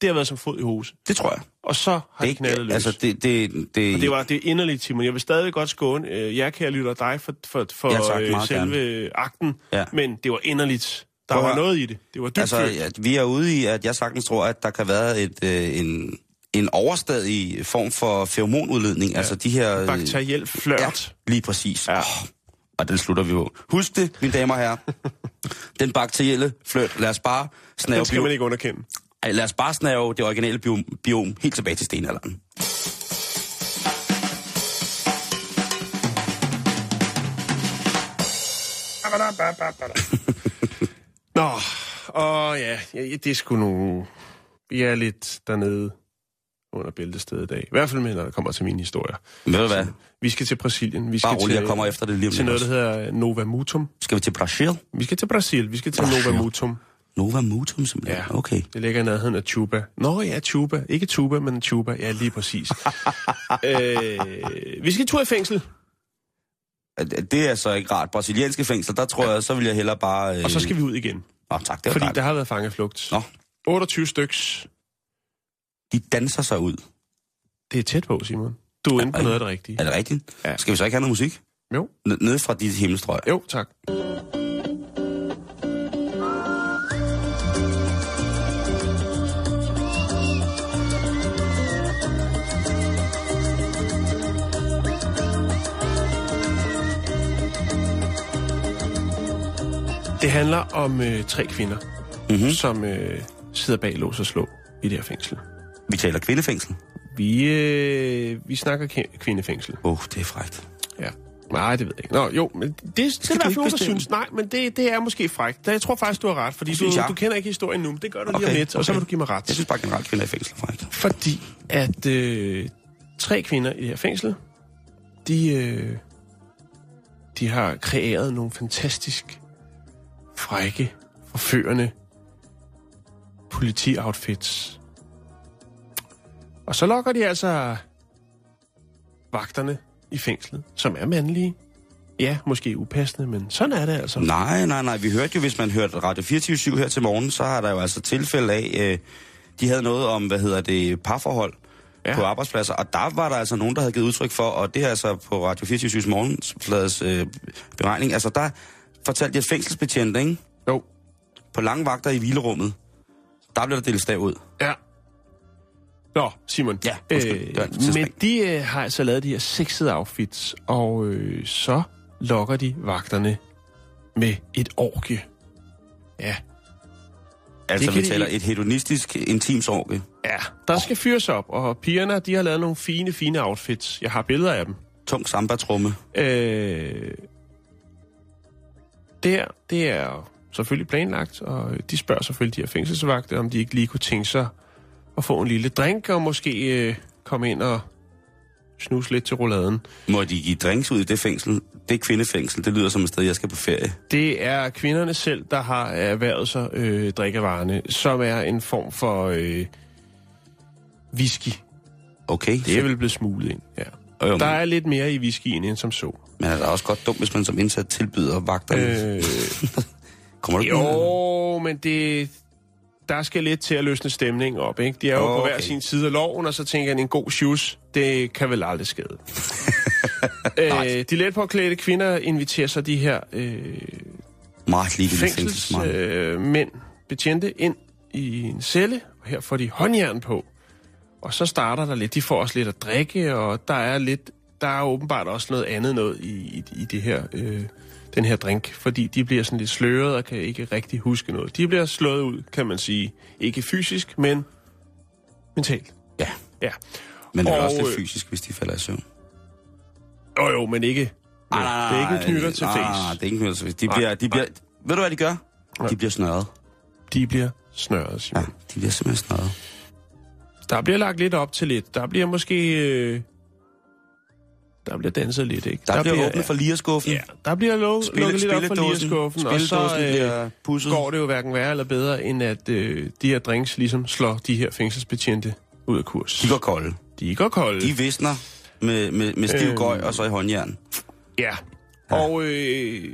det har været som fod i hose. Det tror jeg. Og så har det, Det, knaldet løs. altså, det, det, det, Og det var det er inderligt, Timon. Jeg vil stadig godt skåne øh, jer, kære lytter, dig for, for, for Ja, tak, øh, selve akten. Ja. Men det var inderligt. Der Prøv at var noget i det. Det var dybt Altså, ja, vi er ude i, at jeg sagtens tror, at der kan være et, øh, en, en overstadig form for feromonudledning. Ja. Altså de her... Bakteriel flørt. Ja, lige præcis. Ja. Oh, og den slutter vi jo. Husk det, mine damer og herrer. <laughs> den bakterielle flørt. Lad os bare snave, Den skal man ikke underkende. Ej, lad os bare snave det originale biom, biom helt tilbage til stenalderen. <laughs> Nå, og ja, ja, det er sgu nogle... Vi er lidt dernede under bæltestedet i dag. I hvert fald med, når det kommer til mine historier. Ved du hvad? Vi skal til Brasilien. Vi skal Bare rolig, til, jeg kommer efter det lige til noget, der hedder Nova Mutum. Skal vi til Brasil? Vi skal til Brasil. Vi skal til Brasil. Nova Mutum. Nova Mutum, simpelthen. Ja. Okay. Det ligger i nærheden af Tuba. Nå ja, Tuba. Ikke Tuba, men Tuba. Ja, lige præcis. <laughs> øh, vi skal tur i fængsel, Det er så ikke rart. Brasilianske fængsler, der tror jeg, så vil jeg hellere bare... Øh... og så skal vi ud igen. Nå, tak, det var Fordi dejligt. der har været fangeflugt. Nå. 28 styks. De danser sig ud. Det er tæt på, Simon. Du er inde på noget af det rigtige. Er det rigtigt? Ja. Skal vi så ikke have noget musik? Jo. N- nede fra dit himmelstrøg. Jo, tak. Det handler om øh, tre kvinder, Mm-hmm. som øh, sidder bag lås og slå i det her fængsel. Vi taler kvindefængsel. Vi, øh, vi snakker ke- kvindefængsel. Åh, oh, det er frækt. Ja. Nej, det ved jeg ikke. Nå, jo, men det, det er du der i hvert fald ikke nogen, der synes. Nej, men det, det er måske frækt. Jeg tror faktisk, du har ret, fordi Det du, du kender ikke historien nu, men det gør du lige Okay, om lidt, og så okay. vil du give mig ret. Jeg synes bare generelt, kvinder i fængsel er frækt. Fordi at øh, tre kvinder i det her fængsel, de, øh, de har kreeret nogle fantastisk frække, forførende politi-outfits. Og så lokker de altså vagterne i fængslet, som er mandlige. Ja, måske upassende, men sådan er det altså. Nej, nej, nej. Vi hørte jo, hvis man hørte Radio 24 her til morgen, så har der jo altså tilfælde af, øh, de havde noget om, hvad hedder det, parforhold Ja. på arbejdspladser, og der var der altså nogen, der havde givet udtryk for, og det er altså på Radio 24 morgensflades øh, beregning, altså der fortalte de, at fængselsbetjente, ikke? Jo. På lange vagter i hvilerummet, der blev der delt stav ud. Ja. Nå, Simon. Ja, undskyld. Et men de øh, har altså lavet de her sexede outfits, og øh, så lokker de vagterne med et orgie. Ja, Altså, vi taler et hedonistisk intimsorgie. ja. Der skal fyres op, og pigerne, de har lavet nogle fine, fine outfits. Jeg har billeder af dem. Tung samba-trumme. Øh, det her, det er selvfølgelig planlagt, og de spørger selvfølgelig de her fængselsvagter, om de ikke lige kunne tænke sig at få en lille drink, og måske øh, komme ind og snuse lidt til rouladen. Må de give drinks ud i det fængsel? Det er kvindefængsel. Det lyder som et sted, jeg skal på ferie. Det er kvinderne selv, der har erhvervet sig øh, drikkevarerne, som er en form for øh, whisky. Okay. Det er vel blevet smuglet ind, ja. Jo, Der er lidt mere i whiskyen end som så. Men er det også godt dumt, hvis man som indsat tilbyder vagterne? Øh, <laughs> Kommer du ikke med? jo, men det, der skal lidt til at løsne stemningen op, ikke? De er jo okay. på hver sin side af loven, og så tænker jeg, en god shoes, det kan vel aldrig skade. <laughs> øh, de let påklædte kvinder inviterer så de her øh, fængselsmænd, øh, mænd, betjente ind i en celle, og her får de håndjern på. Og så starter der lidt, de får også lidt at drikke, og der er lidt, der er åbenbart også noget andet noget i, i, i det her, øh, den her drink, fordi de bliver sådan lidt sløret og kan ikke rigtig huske noget. De bliver slået ud, kan man sige, ikke fysisk, men mentalt. Ja, Ja. men det er Og, også lidt øh, fysisk, hvis de falder i søvn. Jo jo, men ikke, Nej, nej, det er ikke en knytter til face. Nej, det er ikke en knytter til face. De bliver, de bliver, ved du, hvad de gør? De bliver snørret. De bliver snørret, Simon. Ja, de bliver simpelthen snørret. Der bliver lagt lidt op til lidt. Der bliver måske... Øh, der bliver danset lidt, ikke? Der, der bliver åbnet for lierskuffen. Ja, der bliver luk, Spille- lukket lidt op for lierskuffen, og så øh, bliver går det jo hverken værre eller bedre, end at øh, de her drinks ligesom slår de her fængselsbetjente ud af kurs. De går kolde. de går kolde. De visner med, med, med stiv Øh. gøj og så i håndjern. Ja. Og øh,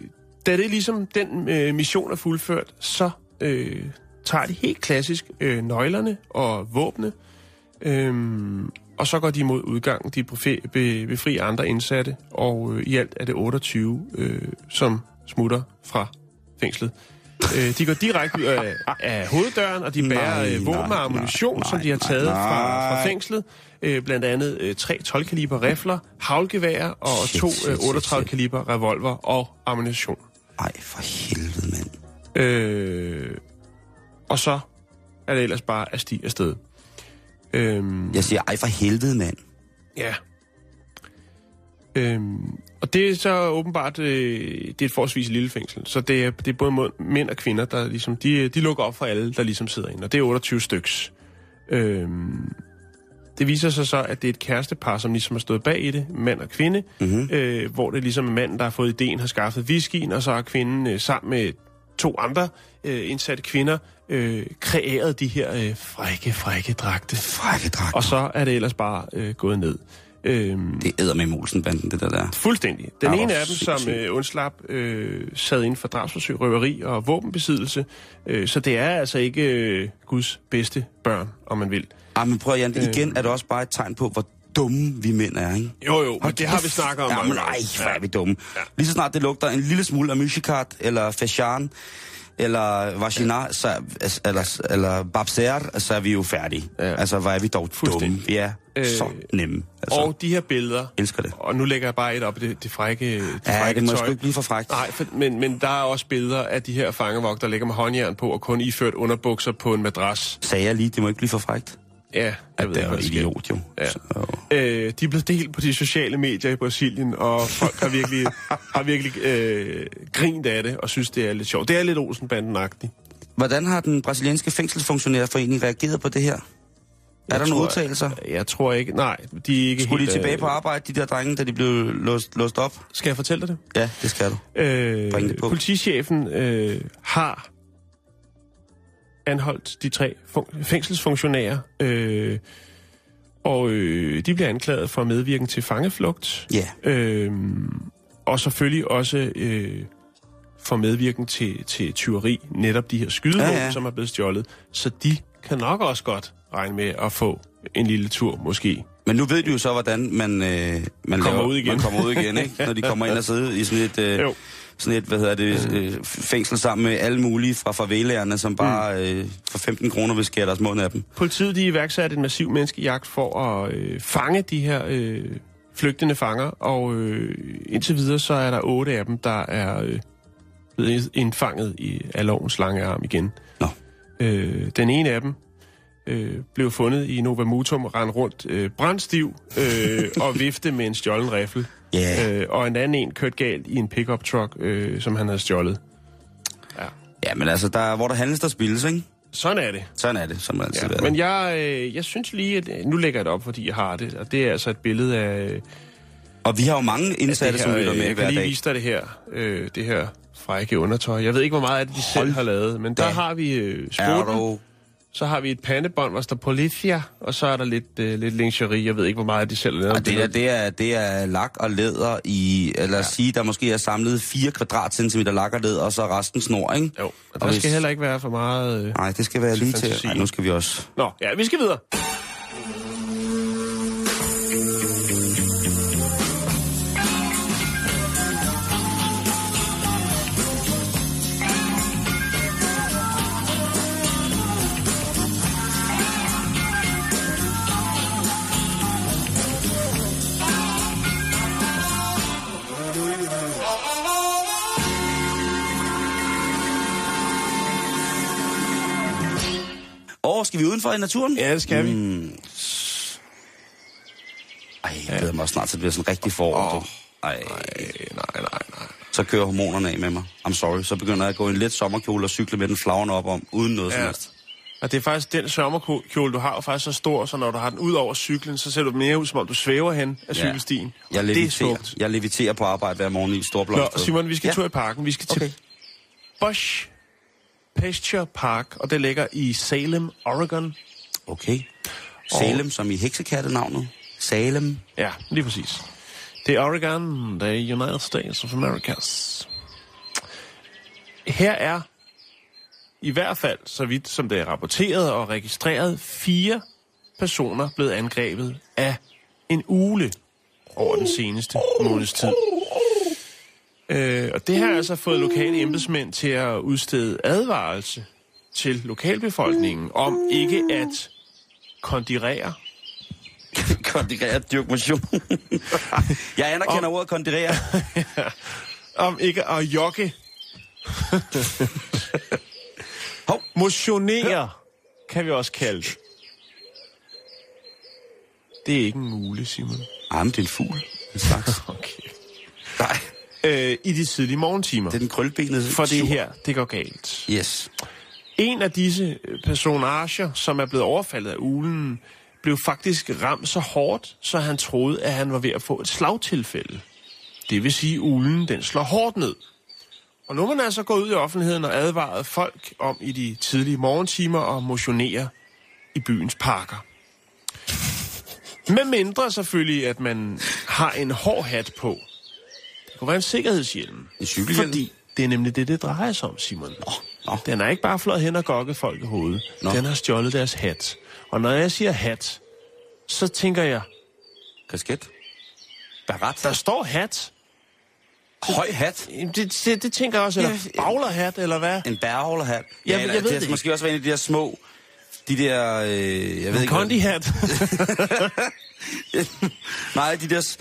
da det ligesom den øh, mission er fuldført, så øh, tager de helt klassisk øh, nøglerne og våbne, øh, og så går de mod udgangen. De befrier andre indsatte, og øh, i alt er det 28, øh, som smutter fra fængslet. Øh, de går direkte ud af, af hoveddøren, og de bærer Nej, øh, våben nej, og ammunition, nej, som de har nej, taget fra, fra nej. fængslet. Øh, blandt andet øh, tre 12-kaliber rifler, havlgeværer og Shit, to øh, shit, 38 shit. kaliber revolver og ammunition. Ej, for helvede, mand. Øh, og så er det ellers bare at stige afsted. Øhm, Jeg siger, ej, for helvede, mand. ja. Øhm, og det er så åbenbart, øh, det er et forholdsvis lille fængsel, så det er, det er både mænd og kvinder, der ligesom, de, de lukker op for alle, der ligesom sidder inde, og det er 28 styks. Øhm, det viser sig så, at det er et kærestepar, som ligesom har stået bag i det, mand og kvinde, mm-hmm. øh, hvor det ligesom er manden, der har fået ideen, har skaffet whiskyen, og så har kvinden øh, sammen med to andre øh, indsatte kvinder øh, kreerede de her øh, frække, frække dragte. Frække dragt. Og så er det ellers bare øh, gået ned. Øhm, Det æder med Olsen-banden, det der der. Fuldstændig. Den Ja, ja, ene af dem, som øh, undslap, øh, sad inden for drabsforsøg, røveri og våbenbesiddelse. Øh, så det er altså ikke øh, Guds bedste børn, om man vil. Ah, men prøv Jan, igen er det også bare et tegn på, hvor dumme vi mænd er, ikke? Jo, jo, men det har vi snakket om. Ja, mange men gange. ej, hvor er vi dumme. Lige så snart det lugter en lille smule af Myshikat, eller Fashan, eller Vagina, så, eller, eller Babser, så er vi jo færdige. Ja. Altså, hvor er vi dog dumme. Vi er Øh, så nemme. Altså, Og de her billeder, elsker det. og nu lægger jeg bare et op i det, det frække, det Ja, frække det må tøj. ikke blive for frækt. Nej, for, men, men der er også billeder af de her fangevogter, der ligger med håndjern på, og kun iført underbukser på en madras. Sagde jeg lige, det må ikke blive for frækt. Ja, jeg At ved det er jo idiot, jo. Ja. Så, Øh, de er blevet delt på de sociale medier i Brasilien, og folk har virkelig, <laughs> har virkelig øh, grint af det, og synes, det er lidt sjovt. Det er lidt Olsenbanden-agtigt. Hvordan har den brasilianske fængselsfunktionærforening reageret på det her? Er der Jeg nogle udtalelser? Jeg tror ikke... Nej, de er ikke Skulle de helt... tilbage øh, på arbejde, de der drenge, da de blev låst, låst op? Skal jeg fortælle dig det? Ja, det skal du. Øh, Bring det på. politichefen øh, har anholdt de tre fun- fængselsfunktionærer, øh, og øh, de bliver anklaget for medvirken til fangeflugt, Ja. øh, og selvfølgelig også øh, for medvirken til, til tyveri, netop de her skydevåben, ja. ja. som er blevet stjålet. Så de kan nok også godt regne med at få en lille tur, måske. Men nu ved du jo så, hvordan man, øh, man, Kommer laver, ud igen. man kommer ud igen, <laughs> ikke? Når de kommer ind og sidder i sådan et, øh, Jo. Sådan et hvad hedder det, øh, fængsel sammen med alle mulige fra favelaerne, som bare øh, for 15 kroner vil skære deres mund af dem. Politiet de iværksatte en massiv menneskejagt for at øh, fange de her øh, flygtende fanger, og øh, indtil videre så er der otte af dem, der er øh, blevet indfanget i af lovens lange arm igen. Nå. Øh, den ene af dem øh, blev fundet i Nova Mutum og rendte rundt øh, brandstiv øh, <laughs> og vifte med en stjålen riffel. Ja. Øh, og en anden en kørte galt i en pickup truck, øh, som han havde stjålet. Ja, men altså, der, hvor der handles, der spilles, ikke? Sådan er det. Sådan er det, som det altid Ja, ja, men jeg, øh, jeg synes lige, at øh, nu lægger jeg det op, fordi jeg har det, og det er altså et billede af øh, Og vi har jo mange indsatte, det som lytter øh, med Jeg hver kan lige dag. vise dig det her, øh, det her frække undertøj. Jeg ved ikke, hvor meget af det de selv har lavet, men der da. har vi øh, sporten, du... så har vi et pandebånd, hvor der står Policia, og så er der lidt, øh, lidt lingerie. Jeg ved ikke, hvor meget de selv har lavet. Og det, der, det, er, det er lak og læder i, lad os ja. sige, der måske er samlet 4 kvadratcentimeter lak og læder, og så resten snor, ikke? Jo, og Og der hvis- skal heller ikke være for meget... Øh... Nej, det skal være lige til. fantasi. Ej, nu skal vi også. Nå, ja, vi skal videre. Skal vi udenfor i naturen? Ja, det skal vi. Mm. Ej, jeg glæder mig snart at det bliver sådan rigtig forår. Du. Ej, Nej, nej, nej, nej. så kører hormonerne af med mig. I'm sorry. Så begynder jeg at gå i en let sommerkjole og cykle med den flagrende op om, uden noget ja. som helst. Og det er faktisk den sommerkjole, du har, er faktisk så stor, så når du har den ud over cyklen, så ser du mere ud, som om du svæver hen af Ja. cykelstien. Jeg Og det er leviterer, jeg leviterer på arbejde hver morgen i stor Nå, Simon, vi skal ja. tur i parken. Vi skal til Okay. Pasture Park, og det ligger i Salem, Oregon. Okay. Salem, som i heksekattenavnet. Salem. Ja, lige præcis. Det er Oregon, det er United States of Americas. Her er i hvert fald, så vidt som det er rapporteret og registreret, fire personer blevet angrebet af en ule over den seneste måneds tid. Øh, og det har altså fået lokale embedsmænd til at udstede advarelse til lokalbefolkningen om ikke at kondirere <laughs> Kondirere dyrk motion. <laughs> jeg anerkender ordet kondirere. <laughs> om ikke at jogge. Hov. Motionere, kan vi også kalde det. Det er ikke en mule, Simon. Men det er en fugl. En slags. Okay. Nej, Øh, I de tidlige morgentimer. det er den krølbenede. For det her, det går galt. Yes. En af disse øh, personager, som er blevet overfaldet af ulen, blev faktisk ramt så hårdt, så han troede, at han var ved at få et slagtilfælde. Det vil sige, at ulen den slår hårdt ned. Og nu er man altså gået ud i offentligheden og advaret folk om i de tidlige morgentimer at motionere i byens parker. Med mindre selvfølgelig, at man har en hård hat på. Kunne være en sikkerhedshjelm. En cykelhjelm? Fordi det er nemlig det, det drejer sig om, Simon. Nå, nå. Den er ikke bare flået hen og gokket folk i hovedet. Nå. Den har stjålet deres hat. Og når jeg siger hat, så tænker jeg, Kasket. Barat. der står hat. Høj hat. Det, det, det tænker jeg også, eller Ja, baglerhat, eller hvad? En bærholderhat. Jeg- eller jeg ved det. det er måske også være en af de der små... De der... Øh, jeg ved En ikke... kondihat. <laughs> Nej, de der...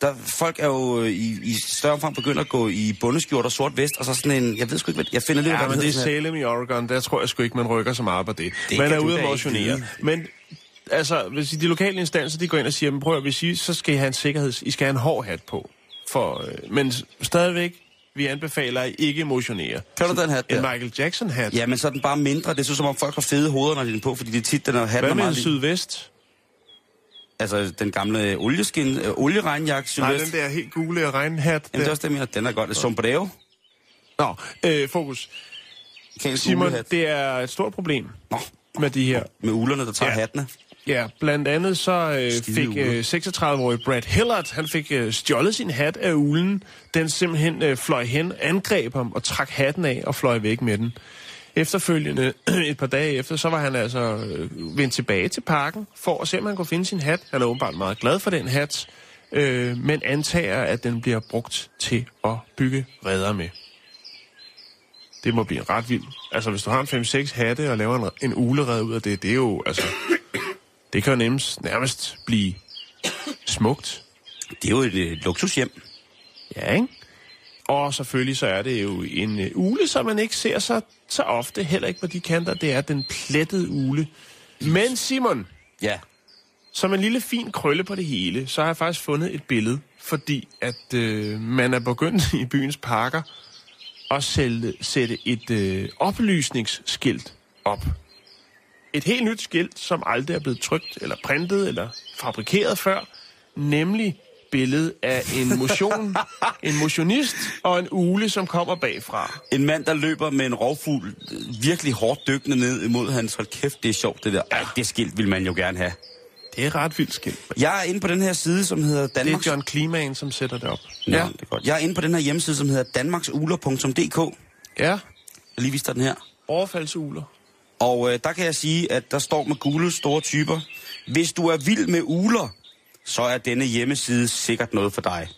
Der, folk er jo øh, i, i større omfang begyndt at gå i bundeskjort og sort vest, og så sådan en... Jeg ved sgu ikke, hvad... Jeg finder det, Ja, hvad men det er Salem i Oregon. Der tror jeg sgu ikke, man rykker så meget på det. Det man er ude at motionere. Men altså, hvis de lokale instanser, de går ind og siger, men prøv at, hvis I, så skal I have en sikkerheds... I skal have en hård hat på. For, øh, men stadigvæk, vi anbefaler, at I ikke motionere. Kan du den hat En der? Michael Jackson-hat. Ja, men så er den bare mindre. Det er så som om folk har fede hoveder, når de er på, fordi det er tit, den er hatten Hvad med en meget sydvest? Altså, den gamle olieskin, øh, olieregnjakke, Nej, den der helt gule regnhat. Jamen, det er også det, jeg. Den er godt. Sombrero. Nå, øh, fokus. Kansk Simon, ulehat. det er et stort problem Nå, med de her med ulerne, der tager Ja. hattene. Ja, blandt andet så øh, Skide fik øh, 36-årige Brad Hillard, han fik øh, stjålet sin hat af ulen. Den simpelthen øh, fløj hen, angreb ham og trak hatten af og fløj væk med den. Efterfølgende, <clears throat> et par dage efter, så var han altså øh, vendt tilbage til parken for at se, om han kunne finde sin hat. Han er åbenbart meget glad for den hat, øh, men antager, at den bliver brugt til at bygge redder med. Det må blive ret vildt. Altså, hvis du har en 5-6 hatte og laver en, en ulerede ud af det, det er jo, altså... <clears throat> Det kan jo nærmest, nærmest blive smukt. Det er jo et øh, luksushjem. Ja, ikke? Og selvfølgelig så er det jo en øh, ule, som man ikke ser så, så ofte, heller ikke på de kanter. Det er den plettede ule. Men Simon, Ja. som en lille fin krølle på det hele, så har jeg faktisk fundet et billede, fordi at øh, man er begyndt <laughs> i byens parker at sælge, sætte et øh, oplysningsskilt op. Et helt nyt skilt, som aldrig er blevet trykt, eller printet, eller fabrikeret før, nemlig billedet af en motion, <laughs> en motionist og en ule, som kommer bagfra. En mand, der løber med en rovfugl virkelig hårdt dykkende ned imod hans. Hold kæft, det er sjovt, det der. Ej, det skilt vil man jo gerne have. Det er ret vildt skilt. Jeg er inde på den her side, som hedder Det er Danmarks... John Kliman, som sætter det op. Nå, det er godt. Jeg er inde på den her hjemmeside, som hedder danmarksuler.dk. Jeg Ja, lige viste dig den her. overfaldsuler. Og øh, der kan jeg sige, at der står med gule store typer. Hvis du er vild med uler, så er denne hjemmeside sikkert noget for dig.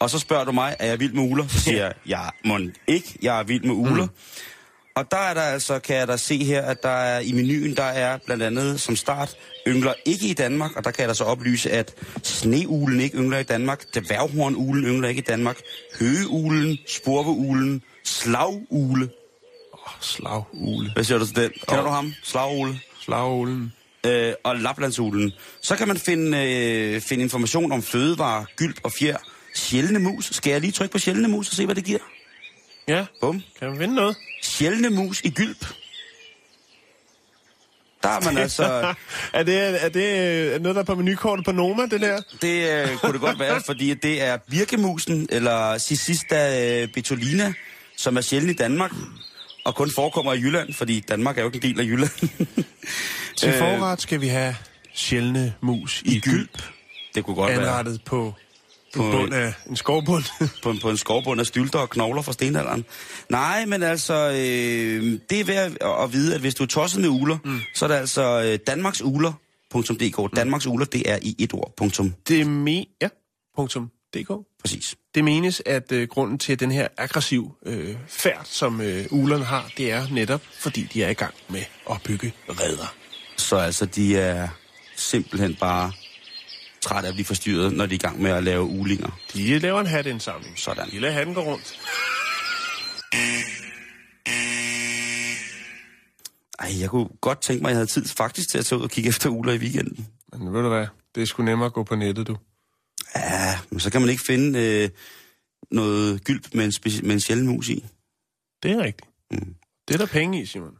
Og så spørger du mig, er jeg vild med uler? Så siger <laughs> jeg, jeg må ikke, jeg er vild med uler. Mm. Og der er der altså, kan jeg da se her, at der er i menuen, der er blandt andet som start, yngler ikke i Danmark, og der kan jeg da så oplyse, at sneulen ikke yngler i Danmark, dværghornulen yngler ikke i Danmark, høgeulen, spurveulen, slagugle. Slagule. Hvad siger du til den? Kender du ham? Slagugle? Slagulen. Øh, og Laplandsulen. Så kan man finde, øh, finde information om fødevarer, gylp og fjer. Sjældne mus. Skal jeg lige trykke på sjældne mus og se, hvad det giver? Ja, Bum. kan man finde noget? Sjældne mus i gylp. Der er man altså... <laughs> er, det, er det øh, noget, der er på menukortet på Noma, det der? Det øh, kunne det godt være, <laughs> fordi det er birkemusen, eller Cicista øh, som er sjælden i Danmark, og kun forekommer i Jylland, fordi Danmark er jo ikke en del af Jylland. <laughs> Til Øh, forret skal vi have sjældne mus i, I gylp. Det kunne godt være Anrettet på, på På- en bund af en skovbund. <laughs> på, en- på en skovbund af stylter og knogler fra stenalderen. Nej, men altså, øh, det er værd at, vide, at hvis du er tosset med uler, mm. så er det altså øh, danmarksuler.dk. Mm. Danmarks uler, det er i et ord. Punktum. det me... Ja, punktum. DK. Præcis. Det menes, at øh, grunden til den her aggressiv øh, færd, som øh, ulerne har, det er netop, fordi de er i gang med at bygge redder. Så altså, de er simpelthen bare trætte af at blive forstyrret, når de er i gang med at lave ulinger. De laver en hatindsamling. Sådan. De lader hatten gå rundt. Ej, jeg kunne godt tænke mig, at jeg havde tid faktisk til at tage ud og kigge efter uler i weekenden. Men ved du hvad? Det er sgu nemmere at gå på nettet, du. Ja, men så kan man ikke finde øh, noget gylp med en, speci- med en sjælden mus i. Det er rigtigt. Mm. Det er der penge i, Simon.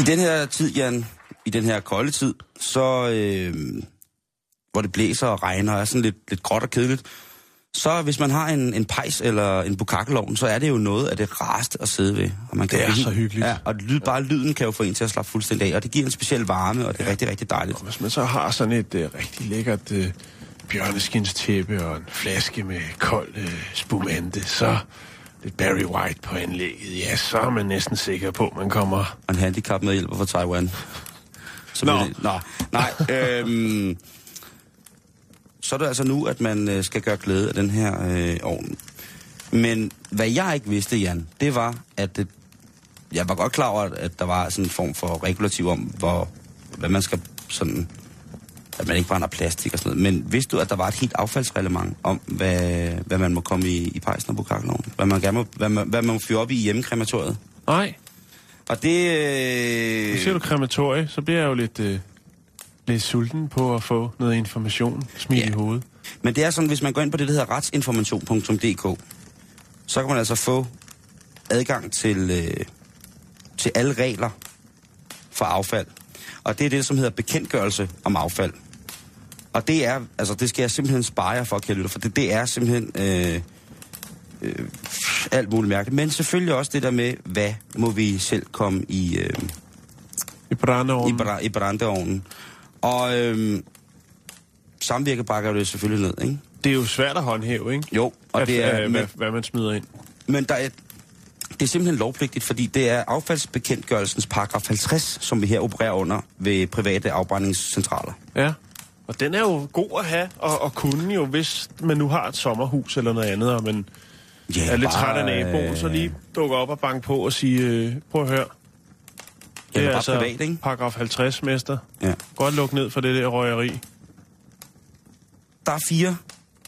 I den her tid, Jan, i den her kolde tid, så øh, hvor det blæser og regner og er sådan lidt, lidt gråt og kedeligt, så hvis man har en, en pejs eller en bukakkelovn, så er det jo noget af det rareste at sidde ved. Og man kan Det er blive- så hyggeligt. Ja, og lyd, bare lyden kan jo få en til at slappe fuldstændig af, og det giver en speciel varme, og det er rigtig, rigtig dejligt. Og hvis man så har sådan et øh, rigtig lækkert øh, bjørneskinstæppe og en flaske med kold øh, spumante, så lidt Barry White på anlægget, ja, så er man næsten sikker på, at man kommer... Og en handicap med hjælper fra Taiwan. Så Nå. det- Nå, nej. øhm, så er det altså nu, at man øh, skal gøre glæde af den her øh, ovn. Men hvad jeg ikke vidste, Jan, det var, at det, jeg var godt klar over, at der var sådan en form for regulativ om, hvor, hvad man skal sådan at man ikke brænder plastik og sådan noget. Men vidste du, at der var et helt affaldsreglement om, hvad, hvad man må komme i, i pejsen og på kakkeloven? Hvad man, gerne må, hvad, man, hvad man må fyre op i hjemmekrematoriet? Nej, Og det... Øh, nu siger du krematorie, så bliver jeg jo lidt, øh, lidt sulten på at få noget information smidt Ja. i hovedet. Men det er sådan, hvis man går ind på det, der hedder retsinformation.dk, så kan man altså få adgang til, øh, til alle regler for affald. Og det er det, som hedder bekendtgørelse om affald. Og det er, altså det skal jeg simpelthen spare jer for, lytter, for det, det er simpelthen øh, øh, alt muligt mærkeligt. Men selvfølgelig også det der med, hvad må vi selv komme i, øh, I i, brændeovnen. bra- i brændeovnen. Og øh, samvirke bakker det selvfølgelig ned, ikke? Det er jo svært at håndhæve, ikke? Jo, og At- det er, øh, hvad, hvad man smider ind. men der er, det er simpelthen lovpligtigt, fordi det er affaldsbekendtgørelsens paragraf 50, som vi her opererer under ved private afbrændingscentraler. Ja. Og den er jo god at have og, og kunne jo, hvis man nu har et sommerhus eller noget andet, og man Ja, er lidt træt af naboen, så lige dukker op og banke på og sige, øh, prøv at høre. Det er bare privat, ikke? paragraf 50, mester. Ja. Godt lukke ned for det der røgeri. Der er fire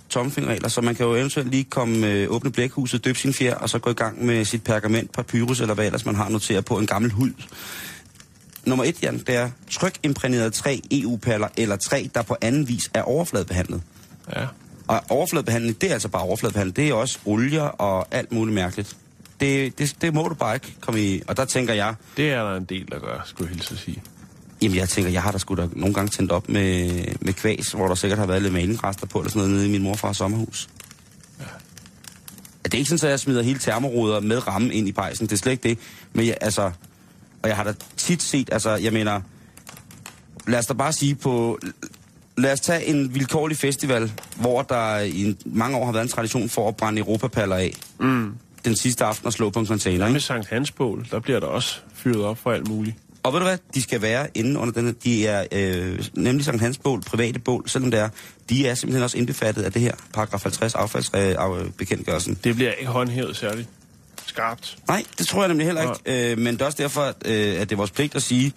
tommelfingerregler, så man kan jo eventuelt lige komme øh, åbne blækhuset, døbe sin fjer, og så gå i gang med sit pergament, papyrus eller hvad ellers man har noteret på en gammel hud. Nummer et, Jan, det er tryk imprægneret træ, EU-paller eller træ, der på anden vis er overfladebehandlet. Ja. Og overfladebehandling, det er altså bare overfladebehandling. Det er også olier og alt muligt mærkeligt. Det, det, det må du bare ikke komme i. Og der tænker jeg, Det er der en del, der gør, skulle jeg hilse at sige. jamen jeg tænker, jeg har da sgu da nogle gange tændt op med, med kvæs, hvor der sikkert har været lidt malingrester på, eller sådan noget nede i min morfars sommerhus. Ja. Det er ikke sådan, at jeg smider hele termoruder med ramme ind i pejsen. Det er slet ikke det. Men jeg, altså, og jeg har da tit set, altså, jeg mener, lad os da bare sige på, lad os tage en vilkårlig festival, hvor der i en, mange år har været en tradition for at brænde europapaller af. Mm. Den sidste aften og slå på en container, Hvad med Sankt Hans bål? Der bliver der også fyret op for alt muligt. Og ved du hvad? De skal være inde under den her. De er øh, nemlig Sankt Hans bål, private bål, selvom det er. De er simpelthen også indbefattet af det her, paragraf 50 affaldsbekendtgørelsen. Det bliver ikke håndhævet særligt skarpt. Nej, det tror jeg nemlig heller ikke. Øh, men det er også derfor, at, øh, at det er vores pligt at sige,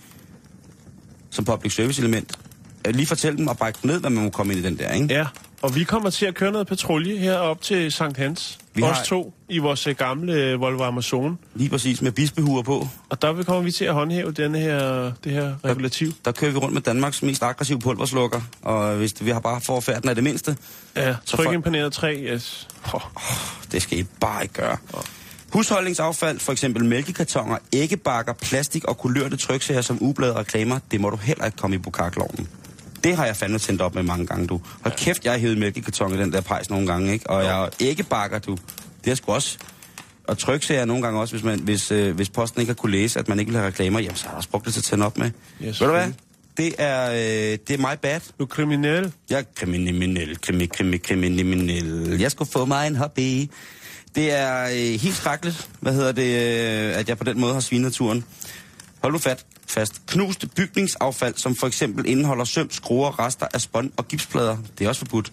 som public service element, øh, lige fortælle dem og brække ned, hvad man må komme ind i den der, ikke? Ja, og vi kommer til at køre noget patrulje her op til Sankt Hans. Vi Vi har- Os to i vores øh, gamle øh, Volvo Amazon. Lige præcis med bispehuer på. Og der kommer vi til at håndhæve denne her, det her regulativ. Der kører vi rundt med Danmarks mest aggressive pulverslukker, og hvis vi har bare forfærden af det mindste, Ja, tryk folk- imponeret 3, yes. Oh, Det skal I bare ikke gøre. Husholdningsaffald, for eksempel mælkekartoner, æggebakker, plastik og kulørte tryksager som ublade og reklamer, det må du heller ikke komme i bukakloven. Det har jeg fandme tændt op med mange gange, du. Hold kæft, jeg har hævet mælkekarton i den der pejs nogle gange, ikke? Og jeg æggebakker, du. Det er sgu også... Og tryksager nogle gange også, hvis, man, hvis, øh, hvis posten ikke har kunne læse, at man ikke vil have reklamer, jamen så har jeg også brugt det til at tænde op med. Ja, Ved du hvad? Det er, øh, det er my bad. du er kriminel. Jeg er kriminel, krimi, krimi, kriminel. Jeg skulle få mig en hobby. Det er øh, helt skrækkeligt, hvad hedder det, øh, at jeg på den måde har svinet turen. Hold nu fat, fast. Knuste bygningsaffald, som for eksempel indeholder søm, skruer, rester af spånd og gipsplader. Det er også forbudt.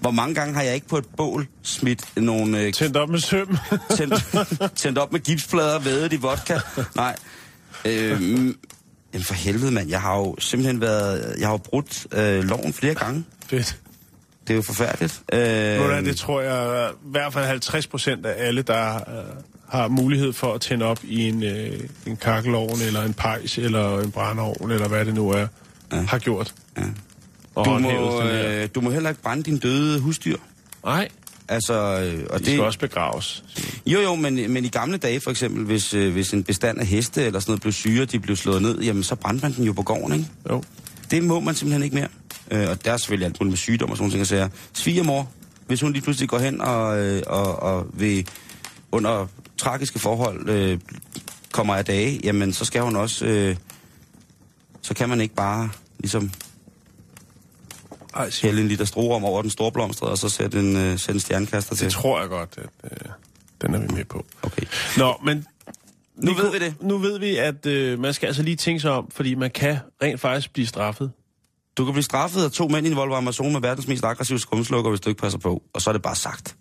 Hvor mange gange har jeg ikke på et bål smidt nogle øh, Tændt op med søm. <laughs> tændt, tændt op med gipsplader, vædet i vodka. Nej. Øhm, jamen for helvede, mand. Jeg har jo simpelthen været... Jeg har jo brudt øh, loven flere gange. Fedt. Det er jo forfærdeligt. Øh, Hvordan, det tror jeg, i hvert fald 50 procent af alle, der øh, har mulighed for at tænde op i en, øh, en kakkelovn, eller en pejs, eller en brændeovn, eller hvad det nu er, ja. har gjort. Ja. Og du, må, øh, du må heller ikke brænde din døde husdyr. Nej, Altså, øh, og De det, skal også begraves. Jo, jo, men, men i gamle dage for eksempel, hvis, øh, hvis en bestand af heste eller sådan noget blev syge, og de blev slået ned, jamen så brændte man den jo på gården, ikke? Jo. Det må man simpelthen ikke mere. Øh, og der er selvfølgelig alt muligt med sygdom og sådan nogle ting. Så svigermor, hvis hun lige pludselig går hen og, øh, og, og vil under tragiske forhold øh, kommer af dage, jamen så skal hun også... Øh, så kan man ikke bare ligesom hælde en liter stro om over den store blomster, og så sætte en, øh, sætte en stjernekaster til. det tror jeg godt, at øh, den er vi med på. Okay. Nå, men... Nu ved vi det. Nu ved vi, at øh, man skal altså lige tænke sig om, fordi man kan rent faktisk blive straffet. Du kan blive straffet af to mænd i en Volvo Amazon med verdens mest aggressive skumslukker, hvis du ikke passer på. Og så er det bare sagt.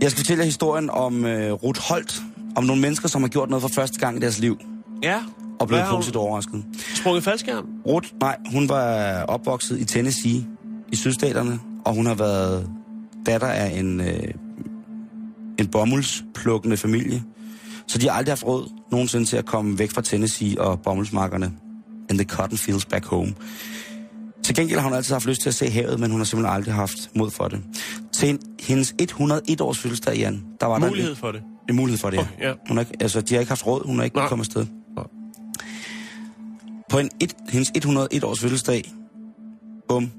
Jeg skal fortælle jer historien om øh, Ruth Holt. Om nogle mennesker, som har gjort noget for første gang i deres liv. Ja. Og hun- positivt overrasket. Sprunget faldskærm? Ruth, nej, hun var opvokset i Tennessee i sydstaterne. Og hun har været datter af en, øh, en bomuldsplukkende familie. Så de har aldrig haft råd nogensinde til at komme væk fra Tennessee og bomuldsmarkerne. And the cotton fields back home. Til gengæld har hun altid haft lyst til at se havet, men hun har simpelthen aldrig haft mod for det. Til en, hendes 101-års fødselsdag, Jan, der var Mulighed der for det. en, en mulighed for det. Oh, ja. Hun har ikke, altså, de har ikke haft råd, hun har ikke Nej. kommet afsted. På en et, hendes 101-års fødselsdag, bum,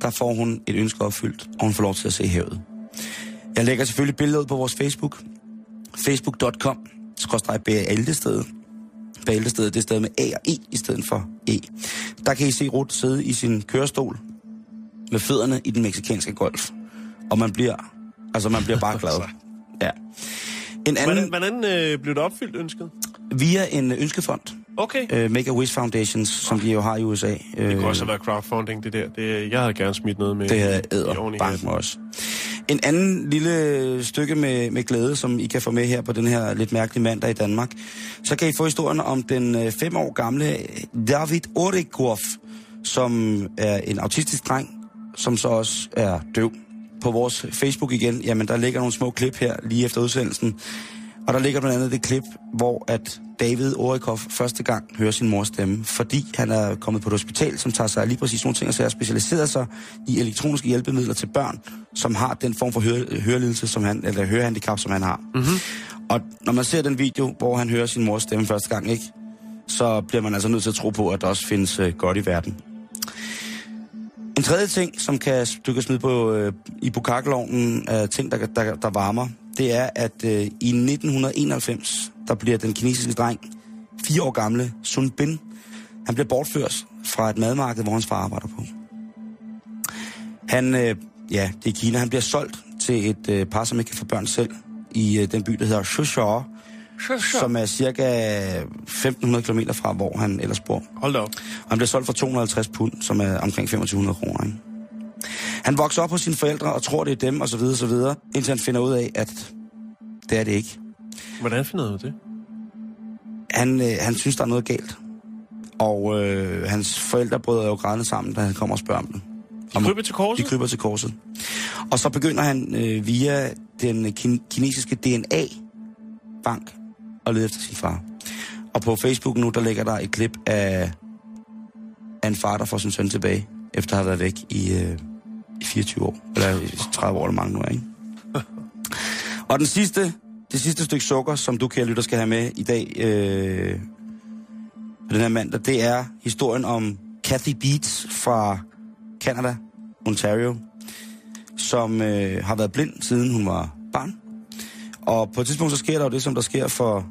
der får hun et ønske opfyldt, og hun får lov til at se havet. Jeg lægger selvfølgelig billeder ud på vores Facebook. Facebook.com, skråstrej Bæltestedet. Bæltestedet, det er stedet med A og E i stedet for E. Der kan I se Ruth sidde i sin kørestol med fødderne i den meksikanske golf. Og man bliver, altså man bliver bare <laughs> glad. Ja. En anden, Hvordan, hvordan øh, blev det opfyldt, ønsket? via en ønskefond, Okay. uh, Make-A-Wish Foundations, som de jo har i USA. Det kunne også have været crowdfunding, det der. Det, jeg havde gerne smidt noget med. Det havde æder bank os. En anden lille stykke med, med glæde, som I kan få med her på den her lidt mærkelige mandag i Danmark. Så kan I få historien om den øh, fem år gamle David Orikov, som er en autistisk dreng, som så også er døv. På vores Facebook igen, jamen der ligger nogle små klip her lige efter udsendelsen. Og der ligger blandt andet det klip, hvor at David Orikov første gang hører sin mors stemme, fordi han er kommet på et hospital, som tager sig af lige præcis nogle ting, og så er specialiseret sig i elektroniske hjælpemidler til børn, som har den form for høre, hørelidelse, som han, eller hørehandicap, som han har. Mm-hmm. Og når man ser den video, hvor han hører sin mors stemme første gang, ikke, så bliver man altså nødt til at tro på, at der også findes øh, godt i verden. En tredje ting, som kan, du kan smide på, øh, i bukakkelovnen af ting, der, der, der varmer, det er, at øh, i 1991, der bliver den kinesiske dreng, fire år gamle, Sun Bin, han bliver bortført fra et madmarked, hvor hans far arbejder på. Han, øh, ja, det er Kina, han bliver solgt til et øh, par, som ikke kan få børn selv, i øh, den by, der hedder Shushao, som er cirka 1500 km fra, hvor han ellers bor. Hold op. Og han bliver solgt for 250 pund, som er omkring 2500 kroner. Ikke? Han vokser op hos sine forældre og tror, det er dem, og så videre, så videre, indtil han finder ud af, at det er det ikke. Hvordan finder du det? Han, øh, han synes, der er noget galt. Og øh, hans forældre bryder jo grædende sammen, da han kommer og spørger om det. De kryber til korset? De kryber til korset. Og så begynder han øh, via den kin- kinesiske DNA-bank at lede efter sin far. Og på Facebook nu, der ligger der et klip af, af en far, der får sin søn tilbage, efter at have været væk i, øh, i 24 år. Eller i 30 år, eller mange nu er, ikke? <laughs> Og den sidste, det sidste stykke sukker, som du, kære lytter, skal have med i dag, øh, på den her mandag, det er historien om Kathy Beats fra Canada, Ontario, som øh, har været blind, siden hun var barn. Og på et tidspunkt, så sker der jo det, som der sker for,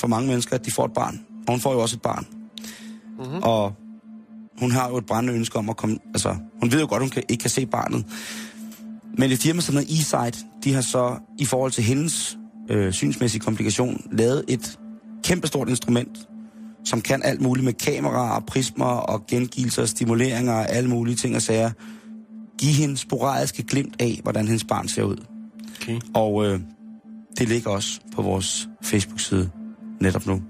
for mange mennesker, at de får et barn. Og hun får jo også et barn. Mm-hmm. Og hun har jo et brændende ønske om at komme... Altså, hun ved jo godt, hun kan, ikke kan se barnet. Men et firma som hedder eSight, de har så i forhold til hendes øh, synsmæssige komplikation lavet et kæmpestort instrument, som kan alt muligt med kameraer, prismer og gengivelser, stimuleringer og alle mulige ting og sager. Give hende sporadiske glimt af, hvordan hendes barn ser ud. Okay. Og øh, det ligger også på vores Facebook-side netop nu.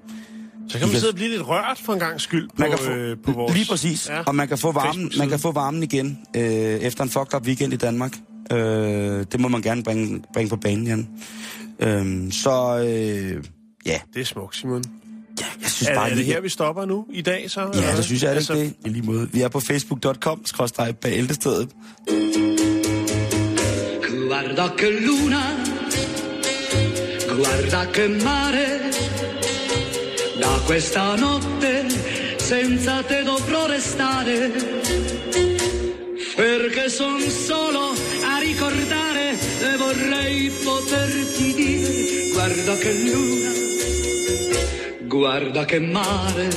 Så kan man sidde og blive lidt rørt for en gang skyld på, Man kan få, øh, på vores... Lige præcis. Ja. Og man kan få varmen, man kan få varmen igen øh, efter en fucked up weekend i Danmark. Øh, det må man gerne bringe, bringe på banen igen. Øh, så øh, ja, Det er smukt, Simon. Jeg synes Er, bare er det lige- her, vi stopper nu i dag, så? Ja, eller det synes jeg er hvad? altså, det. I lige måde. Vi er på facebook.com, skrådstræk bæltestedet. Guarda che luna, guarda che mare, questa notte senza te dovrò restare, perché son solo a ricordare e vorrei poterti dire, guarda che luna, guarda che mare,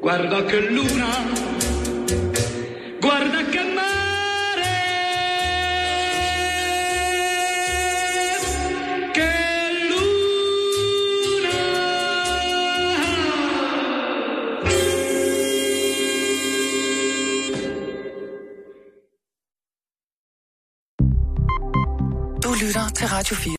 guarda che luna, guarda che mare, til Radio 4.